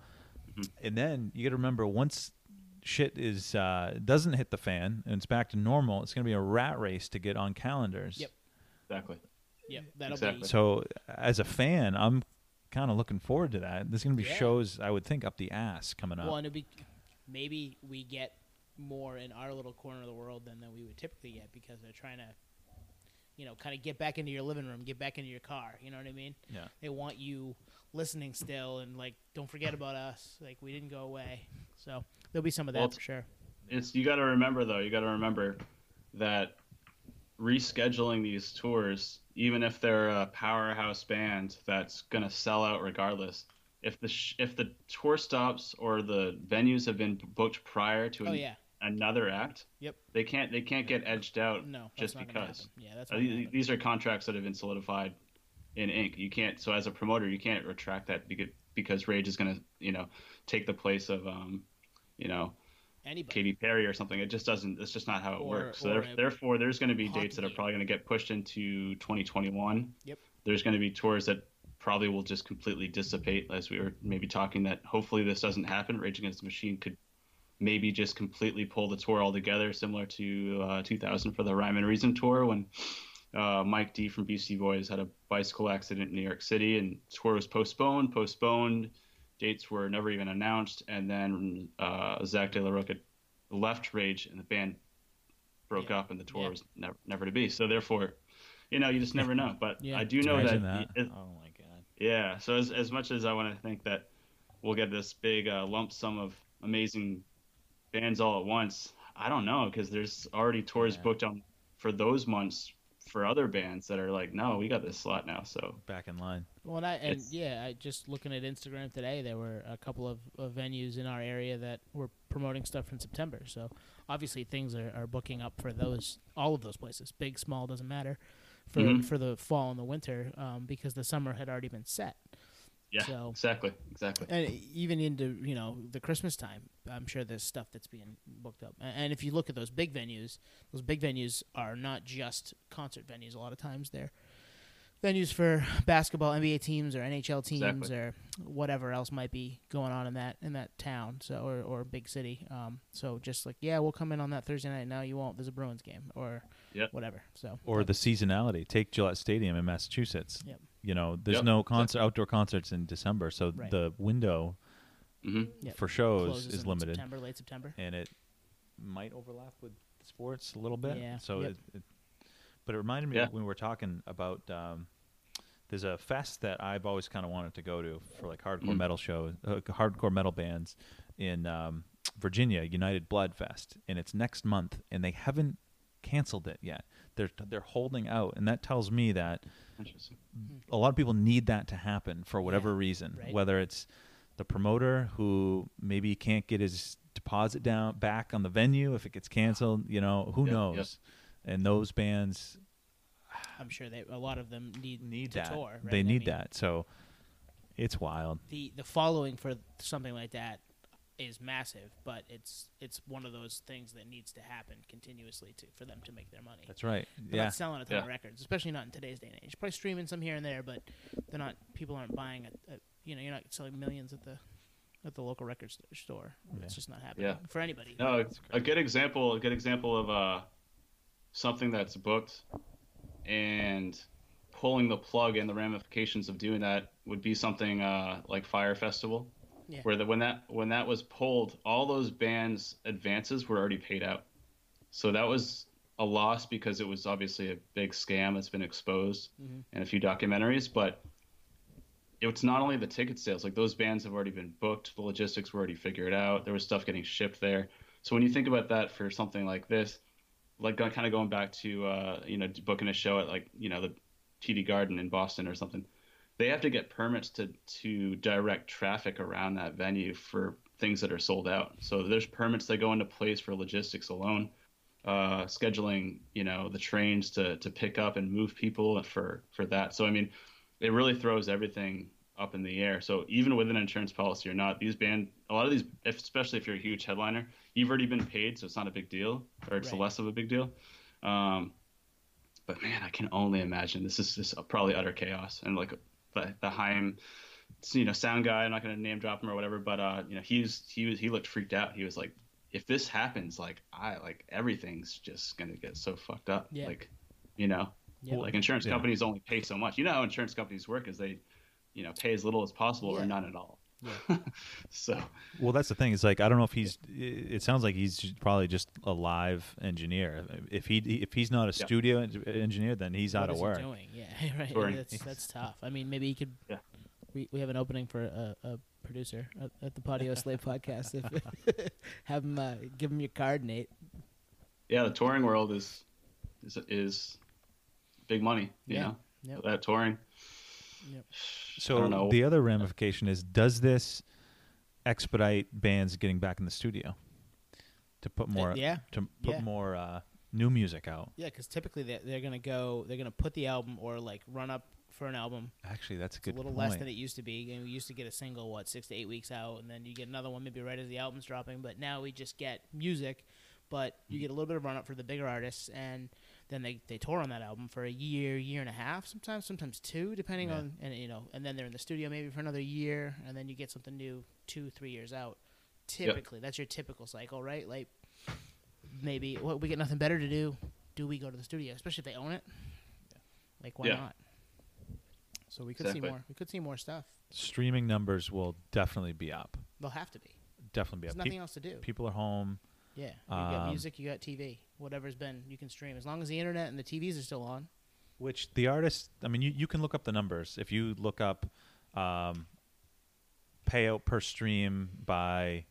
Mhm. and then you got to remember once shit is uh, doesn't hit the fan and it's back to normal, it's going to be a rat race to get on calendars. Yep. Exactly. Yep. That'll Exactly. be. So as a fan, I'm kind of looking forward to that. There's going to be Yeah. shows I would think up the ass coming up. Well, and be maybe we get more in our little corner of the world than, than we would typically get because they're trying to, you know, kind of get back into your living room, get back into your car. You know what I mean? yeah. They want you listening still and like, don't forget about us. Like we didn't go away. So there'll be some of that Well, for sure. It's you got to remember though. You got to remember that rescheduling these tours, even if they're a powerhouse band that's gonna sell out regardless, if the sh- if the tour stops or the venues have been booked prior to Oh an- yeah. Another act, Yep. they can't they can't get edged out No. just because. Yeah, that's Uh, these, these are contracts that have been solidified in ink. You can't. So as a promoter, you can't retract that because because Rage is going to you know take the place of um you know Anybody. Katy Perry or something. It just doesn't. It's just not how it Or- works. So there, therefore, there's going to be dates that are probably going to get pushed into 2021. Yep. There's going to be tours that probably will just completely dissipate, as we were maybe talking. That hopefully this doesn't happen. Rage Against the Machine could maybe just completely pull the tour altogether, similar to uh, 2000 for the Rhyme and Reason tour when uh, Mike D from Beastie Boys had a bicycle accident in New York City and tour was postponed, postponed. Dates were never even announced, and then uh, Zack de la Rocha left Rage, and the band broke Yeah. up, and the tour Yeah. was never never to be. So therefore, you know, you just never know. But (laughs) Yeah. I do know that, that. it- oh my god. yeah. So as as much as I want to think that we'll get this big uh, lump sum of amazing bands all at once, I don't know because there's already tours Yeah. booked on for those months for other bands that are like, no, we got this slot now. So Back in line. Well, and, I, and It's- yeah, I just looking at Instagram today, there were a couple of, of venues in our area that were promoting stuff in September. So obviously things are, are booking up for those all of those places, big, small, doesn't matter, for Mhm. for the fall and the winter, um, because the summer had already been set. Yeah, So- exactly, exactly. And even into you know the Christmas time, I'm sure there's stuff that's being booked up. And if you look at those big venues, those big venues are not just concert venues. A lot of times they're venues for basketball, NBA teams, or NHL teams, Exactly. or whatever else might be going on in that in that town. So or or big city. Um, so just like yeah, we'll come in on that Thursday night. No, you won't. There's a Bruins game or Yep. whatever. So Or the seasonality. Take Gillette Stadium in Massachusetts. Yep. You know, there's Yep. no concert outdoor concerts in December, so Right. the window hmm Yep. for shows closes is in limited, September, late September. and it might overlap with sports a little bit. Yeah. So Yep. it, it, but it reminded me Yeah. when we were talking about. Um, there's a fest that I've always kind of wanted to go to for like hardcore Mm. metal shows, uh, hardcore metal bands in um, Virginia, United Blood Fest, and it's next month, and they haven't canceled it yet. They're they're holding out, and that tells me that a lot of people need that to happen for whatever Yeah, reason, right. whether it's the promoter who maybe can't get his deposit down back on the venue if it gets canceled, you know, who Yep, knows. yep. And those bands I'm sure they a lot of them need need to that. tour. right? They I need mean, that. So it's wild. the the following for something like that is massive, but it's it's one of those things that needs to happen continuously to for them to make their money. That's right. They're yeah. not selling a ton of records, especially not in today's day and age. Probably streaming some here and there, but they're not. People aren't buying at, at you know you're not selling millions at the at the local record st- store. Yeah. It's just not happening Yeah. for anybody. No, it's a good example. A good example of uh, something that's booked and pulling the plug and the ramifications of doing that would be something uh, like Fyre Festival, Yeah. where the, when that when that was pulled, all those bands' advances were already paid out. So that was a loss because it was obviously a big scam that's been exposed Mhm. in a few documentaries, but it's not only the ticket sales like those bands have already been booked the logistics were already figured out there was stuff getting shipped there so when you think about that for something like this like kind of going back to uh, you know booking a show at like you know the TD Garden in Boston or something they have to get permits to to direct traffic around that venue for things that are sold out. So there's permits that go into place for logistics alone, uh, scheduling, you know, the trains to to pick up and move people for for that. So I mean, it really throws everything up in the air. So even with an insurance policy or not, these band a lot of these, especially if you're a huge headliner, you've already been paid, so it's not a big deal, or it's Right. less of a big deal. Um, but man, I can only imagine this is just probably utter chaos and like the the Haim, you know, sound guy. I'm not going to name drop him or whatever, but uh, you know, he's he was he looked freaked out. He was like, if this happens, like I like everything's just gonna get so fucked up. Yeah. Like, you know, Yeah. like insurance Yeah. companies only pay so much. You know how insurance companies work is they, you know, pay as little as possible Yeah. or none at all. Yeah. (laughs) so Well, that's the thing. It's like I don't know if he's. It sounds like he's probably just a live engineer. If he if he's not a Yeah. studio en- engineer, then he's What out of is he work. doing? Yeah, (laughs) right. Touring. That's that's tough. I mean, maybe he could. Yeah. We we have an opening for a, a producer at, at the Podioslave (laughs) podcast. If have him uh, give him your card, Nate. yeah, the touring world is is is big money. You Yeah. know, Yep. that touring. So I don't know. the other ramification is: does this expedite bands getting back in the studio to put more yeah. to put Yeah. more uh, new music out? Yeah, because typically they're, they're gonna go. They're gonna put the album or like run up for an album. Actually, that's a It's a good little point. less than it used to be. You know, we used to get a single what six to eight weeks out, and then you get another one maybe right as the album's dropping. But now we just get music, but you get a little bit of run up for the bigger artists, and then they, they tour on that album for a year, year and a half, sometimes sometimes two, depending Yeah. on and you know, and then they're in the studio maybe for another year, and then you get something new two three years out. Typically, that's your typical cycle, right? Like maybe what we get nothing better to do. Do we go to the studio, especially if they own it? Like why Yeah. not? So we could Exactly. see more. We could see more stuff. Streaming numbers will definitely be up. They'll have to be. Definitely be There's up. nothing Peop- else to do. people are home. Yeah, you got Um, music, you got TV, whatever's been, you can stream as long as the internet and the TVs are still on. Which the artist, I mean, you, you can look up the numbers. If you look up um, payout per stream by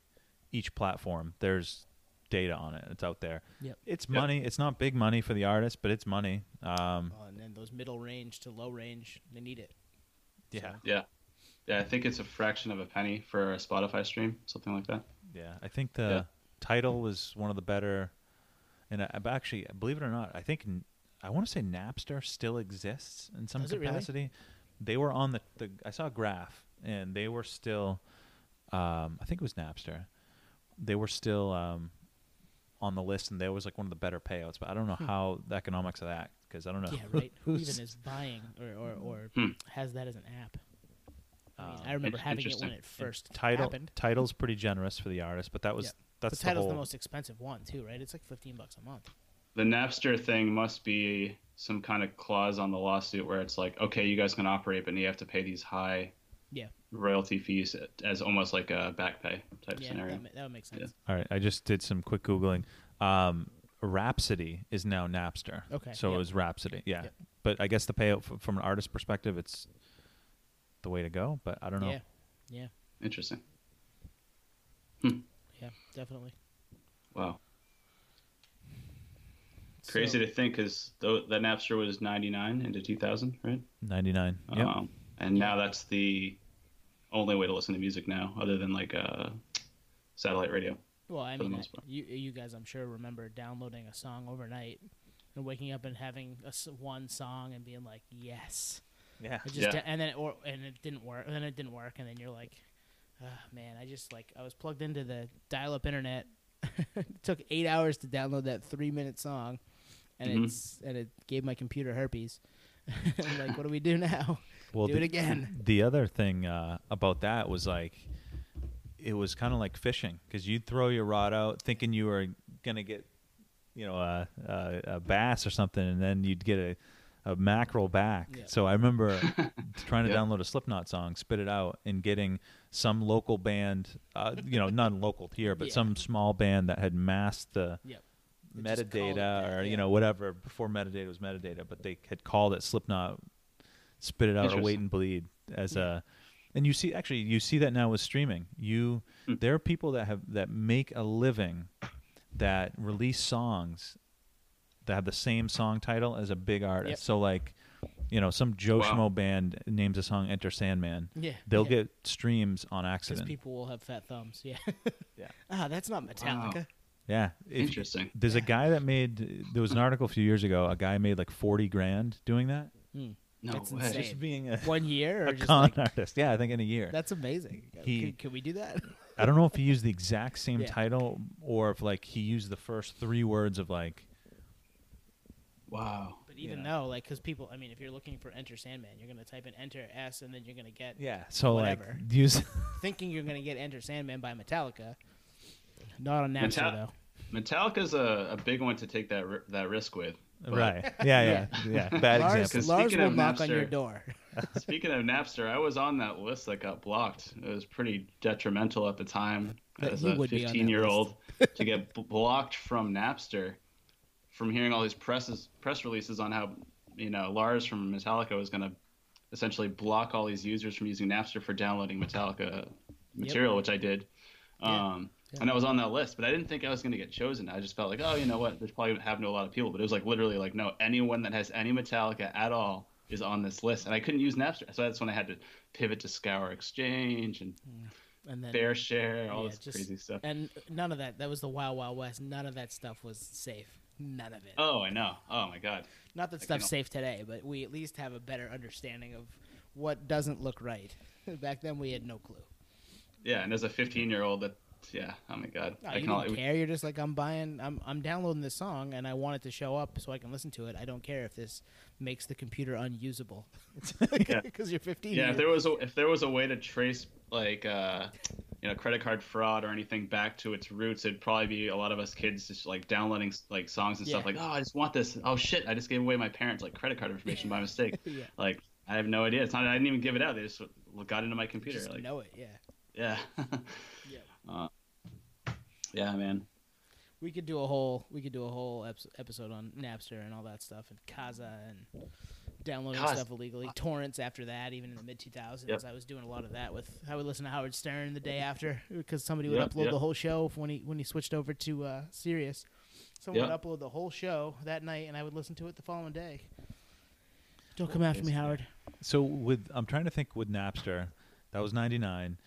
each platform, there's data on it. It's out there. Yep. It's Yep. money. It's not big money for the artist, but it's money. Um, Oh, and then those middle range to low range, they need it. yeah, Yeah, yeah. I think it's a fraction of a penny for a Spotify stream, something like that. yeah. I think the Yeah. Tidal was one of the better. And I, but actually, believe it or not, I think I want to say Napster still exists in some Does it really? capacity. They were on the, the I saw a graph, and they were still. Um, I think it was Napster. They were still um, on the list, and they was like one of the better payouts. But I don't know how the economics of that because I don't know. Hmm. Yeah, (laughs) right. Who who's- even is buying or, or, or Hmm. has that as an app? I, mean, Um, I remember having it when it first Tidal happened. Tidal's pretty generous for the artist, but that was Yep. That's the Tidal's whole, the most expensive one too, right? It's like fifteen bucks a month. The Napster thing must be some kind of clause on the lawsuit where it's like, okay, you guys can operate, but you have to pay these high Yeah, royalty fees as almost like a back pay type yeah, scenario. that, that would make sense. All right, I just did some quick googling. Um, Rhapsody is now Napster. Okay, So yep. it was Rhapsody. Yeah. Yep. But I guess the payout f- from an artist perspective, it's the way to go. But I don't know. Yeah, yeah, Interesting. Yeah, definitely. Wow. Crazy So- to think because that Napster was 99 into 2000, right? Ninety nine. Yeah. Um, and now that's the only way to listen to music now, other than like uh, satellite radio. Well, I for mean, you you guys, I'm sure, remember downloading a song overnight and waking up and having a s one song and being like, "Yes," yeah. I just Yeah. da- and then or and it didn't work, and then it didn't work, and then you're like, oh, "Man, I just like I was plugged into the dial-up internet. (laughs) it took eight hours to download that three-minute song, and Mhm. it's and it gave my computer herpes. (laughs) Like, what do we do now? (laughs) Well, do the, it again. The other thing uh, about that was like, it was kind of like fishing because you'd throw your rod out thinking you were gonna get, you know, a, a, a bass or something, and then you'd get a, a mackerel back. Yeah. So I remember trying to Yeah. download a Slipknot song, spit it out, and getting some local band, uh, you know, not local here, but (laughs) Yeah. some small band that had masked the Yep. They just called it metadata that, or you know whatever before metadata was metadata, but they had called it Slipknot, spit it out or wait and bleed as Yeah. a. And you see, actually, you see that now with streaming. You Hmm. there are people that have that make a living that release songs that have the same song title as a big artist. Yep. So like, You know, some Joe Wow. Schmo band names a song "Enter Sandman." Yeah, They'll yeah. get streams on because accident. people will have fat thumbs. Yeah. (laughs) Yeah. (laughs) Ah, that's not Metallica. yeah, If- Interesting. There's a guy that made. There was an article a few years ago. A guy made like forty grand doing that. Hmm. No That's way. insane. Just being a, One year (laughs) or a just con like artist. Yeah, I think in a year. that's amazing. He- can, can we do that? I don't know if he used the exact same Yeah. title or if like he used the first three words of like. Wow. But even Yeah. though, like, because people, I mean, if you're looking for Enter Sandman, you're gonna type in Enter S, and then you're gonna get Yeah. So Whatever. like use. (laughs) thinking you're gonna get Enter Sandman by Metallica. Not on Napster Metal- though. Metallica's a, a big one to take that ri- that risk with. But right. Yeah. Yeah. (laughs) Yeah. Bad Lars, example. 'Cause Lars speaking will of knock on Napster- your door. (laughs) Speaking of Napster, I was on that list that got blocked. It was pretty detrimental at the time That as you a would be on that 15 year old to get b- blocked from Napster from hearing all these presses press releases on how you know Lars from Metallica was going to essentially block all these users from using Napster for downloading Metallica material, which I did. Yeah. Um, Yeah. And I was on that list, but I didn't think I was going to get chosen. I just felt like, oh, you know what? There's probably happened to a lot of people, but it was like literally like, no, anyone that has any Metallica at all is on this list, and I couldn't use Napster, so that's when I had to pivot to Scour Exchange and And then BearShare, all yeah, this just- crazy stuff. and none of that. That was the Wild Wild West. None of that stuff was safe. None of it. Oh, I know. Oh my God. Not that I stuff's safe today, but we at least have a better understanding of what doesn't look right. (laughs) Back then, we had no clue. Yeah, and as a 15 year old, that yeah, oh my God. No, I you don't care. You're just like I'm buying. I'm I'm downloading this song, and I want it to show up so I can listen to it. I don't care if this makes the computer unusable (laughs) Yeah. (laughs) because you're 15. yeah, if there was a, if there was a way to trace like uh, you know credit card fraud or anything back to its roots, it'd probably be a lot of us kids just like downloading like songs and stuff like, oh, I just want this. Oh shit, I just gave away my parents like credit card information by mistake. (laughs) yeah, Like I have no idea. It's not. I didn't even give it out. They just got into my computer. just like know it. Yeah, yeah. (laughs) Yeah. Uh, yeah, man. we could do a whole we could do a whole episode on Napster and all that stuff and Kazaa and downloading Kaz- stuff illegally. Torrents after that, even in the mid 2000s, Yep. I was doing a lot of that with. I would listen to Howard Stern the day after because somebody would Yep, upload yep. the whole show when he when he switched over to uh, Sirius. Someone Yep. would upload the whole show that night, and I would listen to it the following day. Don't come after me, Howard. So with I'm trying to think with Napster, that was '99.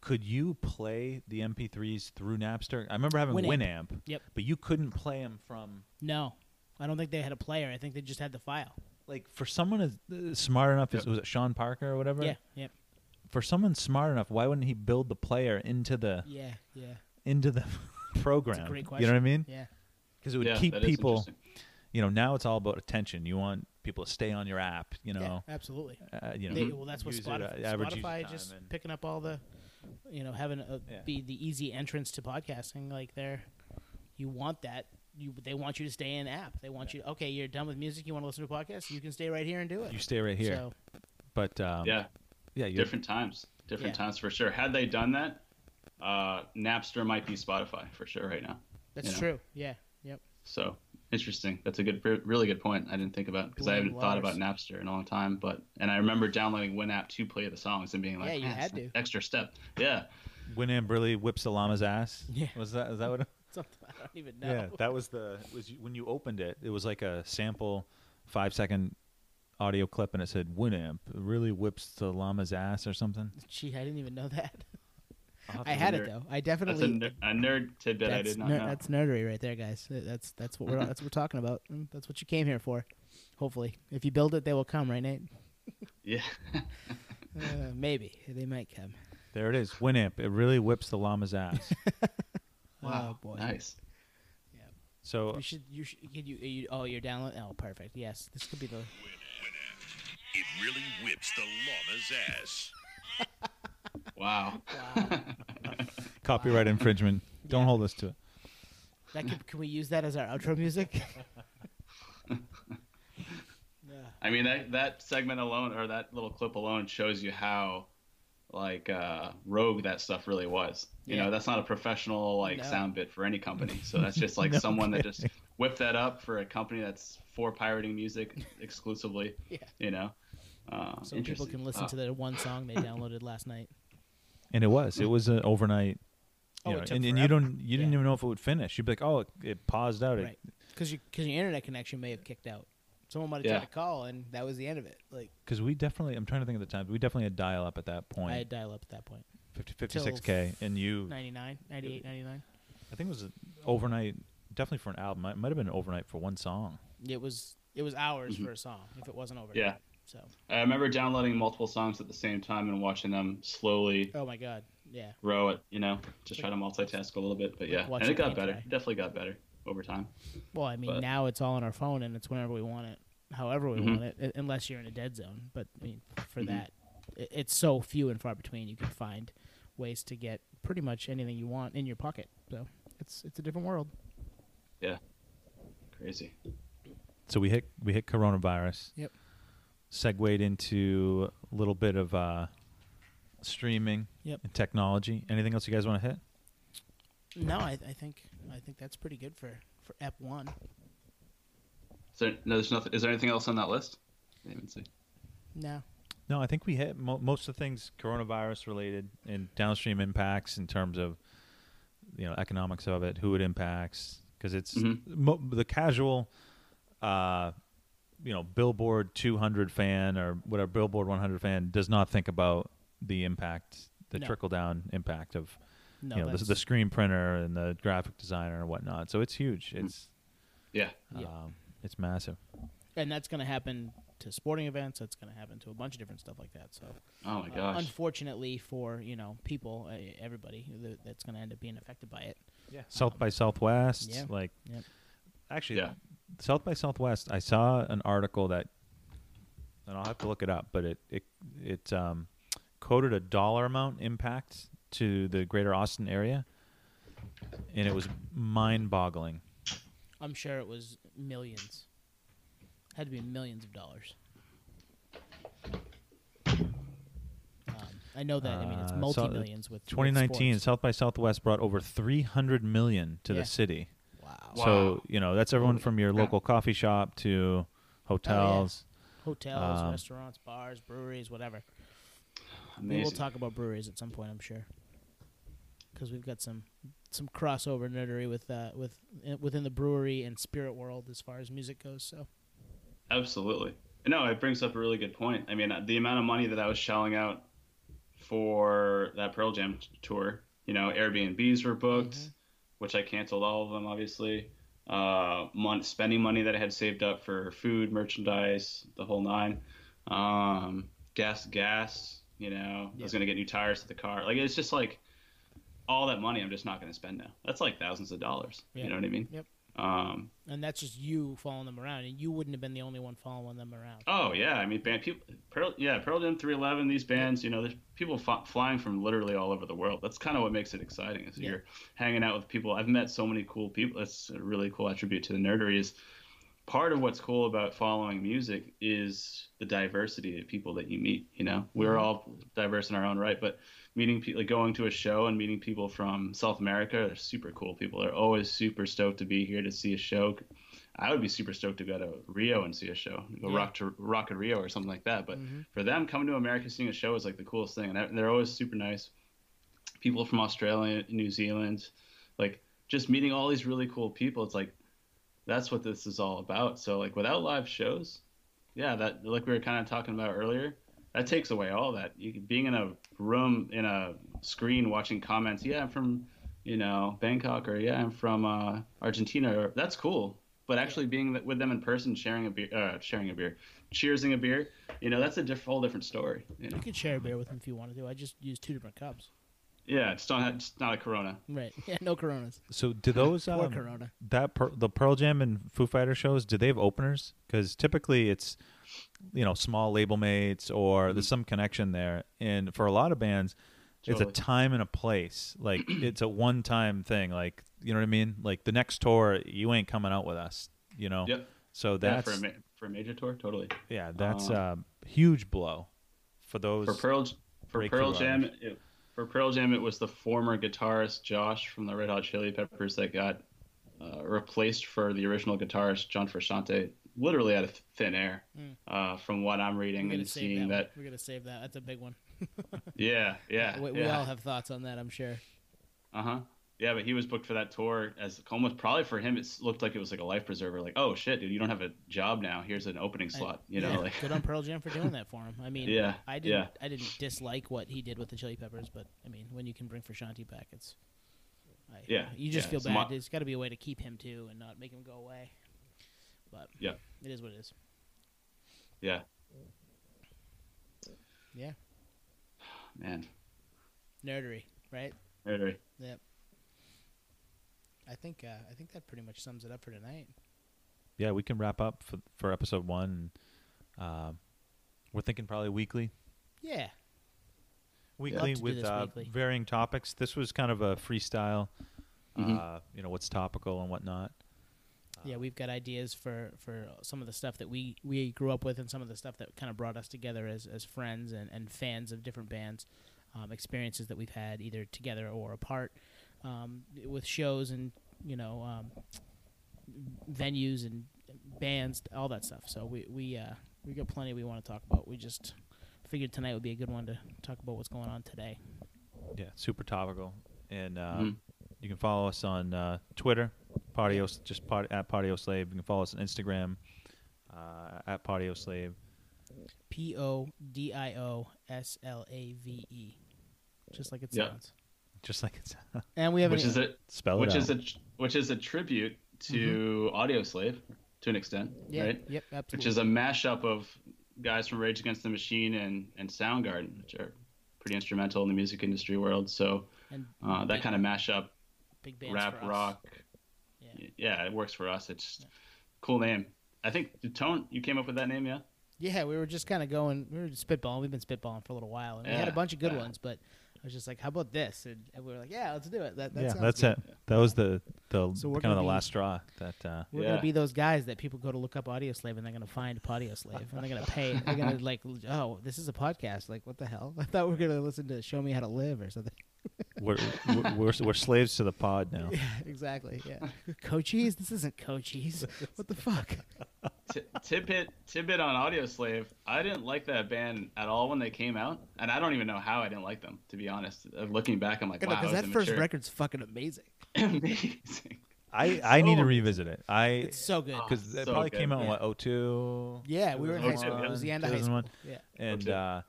Could you play the MP3s through Napster? I remember having Winamp. Winamp. Yep. But you couldn't play them from No, I don't think they had a player. I think they just had the file. Like for someone as uh, smart enough. Yep. Was it Sean Parker or whatever? Yeah, yep, For someone smart enough, why wouldn't he build the player into the yeah, yeah, into the (laughs) program? great You know what I mean? yeah. Because it would yeah, keep that is people. interesting. You know, now it's all about attention. You want people to stay on your app. You know, yeah, absolutely. uh, you know. They, well, that's what use it, Spotify. uh, average use Spotify time just and- picking up all the, you know, having a, Yeah. be the easy entrance to podcasting. Like they're, you want that. You they want you to stay in app. They want you. Okay, you're done with music. You want to listen to a podcast. You can stay right here and do it. you stay right here. So but um, Yeah, yeah, different times. Different Yeah. times for sure. Had they done that, uh, Napster might be Spotify for sure right now. that's you know. true. Yeah. Yep. So interesting. That's a good, really good point. I didn't think about because I haven't thought about Napster in a long time. But and I remember downloading Winamp to play the songs and being like, Yeah, you had to." extra step. Yeah, Winamp really whips the llama's ass. Yeah. Was that is that what? (laughs) Something I don't even know. Yeah, that was the it was when you opened it. It was like a sample, five second audio clip, and it said Winamp really whips the llama's ass or something. Gee, I didn't even know that. I'll have I to had it though. I that's definitely. a, ner- a nerd tidbit I that's, did not ner- know. that's nerdery right there, guys. That's that's what we're (laughs) that's what we're talking about. Mm, That's what you came here for. Hopefully, if you build it, they will come, right, Nate? (laughs) Yeah, Uh, maybe they might come. There it is, Winamp. It really whips the llama's ass. Wow, Oh boy. nice. Yeah. So You should. You should. Could you, you? Oh, you're download. Oh, perfect. Yes, this could be the. It really whips the llama's ass. (laughs) Wow. Wow. (laughs) copyright infringement. (laughs) Don't Yeah. hold us to it. That could, can we use that as our outro music? I mean that that segment alone or that little clip alone shows you how like uh rogue that stuff really was. You Yeah. know, that's not a professional like No. sound bit for any company. So that's just (laughs) like No someone that just whipped that up for a company that's for pirating music exclusively. (laughs) Yeah. You know. Uh, So people can listen Wow. to the one song they (laughs) downloaded last night. And it was. It was an overnight. Oh, You it know, took and, and you don't. You didn't even know if it would finish. You'd be like, "Oh, it, it paused out." It- Right. Because you, cause your internet connection may have kicked out. Someone might have Yeah. tried to call, and that was the end of it. Like Because we definitely, I'm trying to think of the times. We definitely had dial up at that point. I had dial up at that point. 56k, and you, 99, 98, 99. I think it was overnight, definitely for an album. It might have been overnight for one song. It was it was hours Mhm. for a song if it wasn't over. Yeah. So I remember downloading multiple songs at the same time and watching them slowly oh my god, yeah. grow it. You know, just try to multitask a little bit. But yeah, and it it got better. dry. It definitely got better over time. Well, I mean But- now it's all on our phone and it's whenever we want it, however we Mhm. want it, unless you're in a dead zone. But I mean, for Mhm. that, it's so few and far between. You can find ways to get pretty much anything you want in your pocket. So it's it's a different world. Yeah, crazy. So we hit we hit coronavirus. Yep. Segued into a little bit of uh, streaming Yep. and technology. Anything else you guys want to hit? No, I, I think I think that's pretty good for for Ep one. Is there, no, there's nothing. Is there anything else on that list? I didn't even see. No, No, I think we hit mo- most of the things coronavirus related and downstream impacts in terms of you know economics of it, who it impacts, because it's Mhm. mo- the casual, uh, you know, Billboard 200 fan or whatever Billboard 100 fan does not think about the impact, the No. trickle down impact of no, you know the, that's, the screen printer and the graphic designer and whatnot. So it's huge. Mm. It's Yeah. Yeah. um, it's massive. and that's going to happen to sporting events. That's going to happen to a bunch of different stuff like that. So, Oh my uh, gosh. unfortunately for you know people, uh, everybody that, that's going to end up being affected by it. Yeah. South by Southwest, yeah. like Yep. actually, Yeah. South by Southwest. I saw an article that, and I'll have to look it up, but it it it um, quoted a dollar amount impact to the greater Austin area, and it was mind-boggling. I'm sure it was millions. Had to be millions of dollars. Um, I know that. I mean, it's Uh, multi millions with with 2019, sports. South by Southwest brought over 300 million to Yeah. the city. Wow. So Wow. you know that's everyone from your local coffee shop to hotels. Hotels, Um, restaurants, bars, breweries, whatever. We'll Amazing. talk about breweries at some point. I'm sure. Because we've got some some crossover nerdery with uh, with uh, within the brewery and spirit world as far as music goes. So Absolutely. No, it brings up a really good point. I mean, the amount of money that I was shelling out for that Pearl Jam tour, you know, Airbnbs were booked, Mhm. which I canceled all of them, obviously. Uh, mon- spending money that I had saved up for food, merchandise, the whole nine. Um, gas, gas. You know, I was gonna get new tires to the car. Like it's just like all that money I'm just not gonna spend now. That's like thousands of dollars. You know what I mean? Yep. Um, and that's just you following them around, and you wouldn't have been the only one following them around. Oh yeah, I mean, band people, Pearl, yeah, Pearl Jam 311. These bands, you know, there's people f- flying from literally all over the world. That's kind of what makes it exciting. Is Yeah. you're hanging out with people. I've met so many cool people. That's a really cool attribute to the nerdery. Is part of what's cool about following music is the diversity of people that you meet. You know, we're Mhm. all diverse in our own right, but meeting people, like going to a show and meeting people from South America, they're super cool people. They're always super stoked to be here to see a show. I would be super stoked to go to Rio and see a show, go Yeah. rock to Rock at Rio or something like that. But Mhm. for them, coming to America seeing a show is like the coolest thing, and they're- they're always super nice. People from Australia, New Zealand, like just meeting all these really cool people. It's like that's what this is all about. So like without live shows, yeah, that like we were kind of talking about earlier, that takes away all that. You being in a room in a screen watching comments. Yeah, I'm from you know Bangkok, or yeah, I'm from uh, Argentina. Or, that's cool. But actually being with them in person, sharing a beer, uh, sharing a beer, cheersing a beer, you know, that's a diff- whole different story. You know, You could share a beer with them if you wanted to. I just use two different cups. yeah, it's not it's not a Corona. Right. (laughs) Yeah. No Coronas. So do those (laughs) Or um, Corona. that per, the Pearl Jam and Foo Fighter shows? Do they have openers? Because typically it's you know small label mates or there's some connection there. And for a lot of bands, it's a time and a place. Like (clears throat) it's a one time thing. Like you know what I mean? Like the next tour, you ain't coming out with us. You know. Yep. So Yeah, that's for a ma- for a major tour, totally. yeah, that's Uh, a huge blow for those. For Pearl for Pearl Jam, it, for Pearl Jam, it was the former guitarist Josh from the Red Hot Chili Peppers that got uh, replaced for the original guitarist John Frusciante, literally out of thin air. Mm. Uh, from what I'm reading and seeing that. that. We're gonna save that. That's a big one. (laughs) yeah, yeah, we, we yeah. all have thoughts on that. I'm sure. Uh huh. Yeah, but he was booked for that tour as almost probably for him. It looked like it was like a life preserver. Like, oh shit, dude, you don't have a job now. Here's an opening slot. You know, Yeah, like good on Pearl Jam for doing that for him. I mean, Yeah, I didn't, yeah. I didn't dislike what he did with the Chili Peppers, but I mean, when you can bring Frusciante back, it's, I, Yeah, you just yeah, feel bad. mo- There's got to be a way to keep him too and not make him go away. But Yeah. It is what it is. yeah, Yeah, man, nerdery, right? Nerdery. Yep. I think uh, I think that pretty much sums it up for tonight. Yeah, we can wrap up for for episode one. Uh, we're thinking probably weekly, Yeah, weekly to with uh, weekly. varying topics. This was kind of a freestyle. Mhm. Uh, you know what's topical and whatnot. Yeah, we've got ideas for, for some of the stuff that we, we grew up with and some of the stuff that kind of brought us together as, as friends and, and fans of different bands, um, experiences that we've had either together or apart um, with shows and you know um, venues and bands, all that stuff. So we we uh, we got plenty we want to talk about. We just figured tonight would be a good one to talk about what's going on today. Yeah, super topical. And uh, Mhm. you can follow us on uh, Twitter, Podios, just part, at Podioslave. You can follow us on Instagram, uh, at Podioslave. P O D I O S L A V E, just like it Yeah. sounds. Just like it's (laughs) And we have Which an- is a spell it which out. is a tr- which is a tribute to Audioslave to an extent, Mm-hmm. yeah, right? yep, absolutely. Which is a mashup of guys from Rage Against the Machine and and Soundgarden, which are pretty instrumental in the music industry world. So and uh, that kind of mashup, big bands rap, rock, Yeah. it works for us. It's cool name. I think the tone you came up with that name, yeah. Yeah, we were just kind of going. We were spitballing. We've been spitballing for a little while, and we had a bunch of good yeah. ones. But I was just like, "How about this?" And, and we were like, "Yeah, let's do it." That, that yeah, that's good. it. That was the the So kind of the be- last straw. That uh, We're Yeah. gonna be those guys that people go to look up Audioslave, and they're gonna find Audioslave, and they're gonna pay. They're gonna like, "Oh, this is a podcast. Like, what the hell?" (laughs) I thought we were gonna listen to "Show Me How to Live" or something. We're, we're we're we're slaves to the pod now. (laughs) Yeah, exactly. Yeah, Cochise. This isn't Cochise. What the fuck? T- tidbit tidbit on Audioslave. I didn't like that band at all when they came out, and I don't even know how I didn't like them. To be honest, Uh, looking back, I'm like, wow, Because was that first record's fucking amazing. (laughs) amazing. I I need to revisit it. I It's so good. Oh, because it so probably good, came out in what 02? Yeah, we were in high school. yeah. It was the end of high school. Yeah. and uh,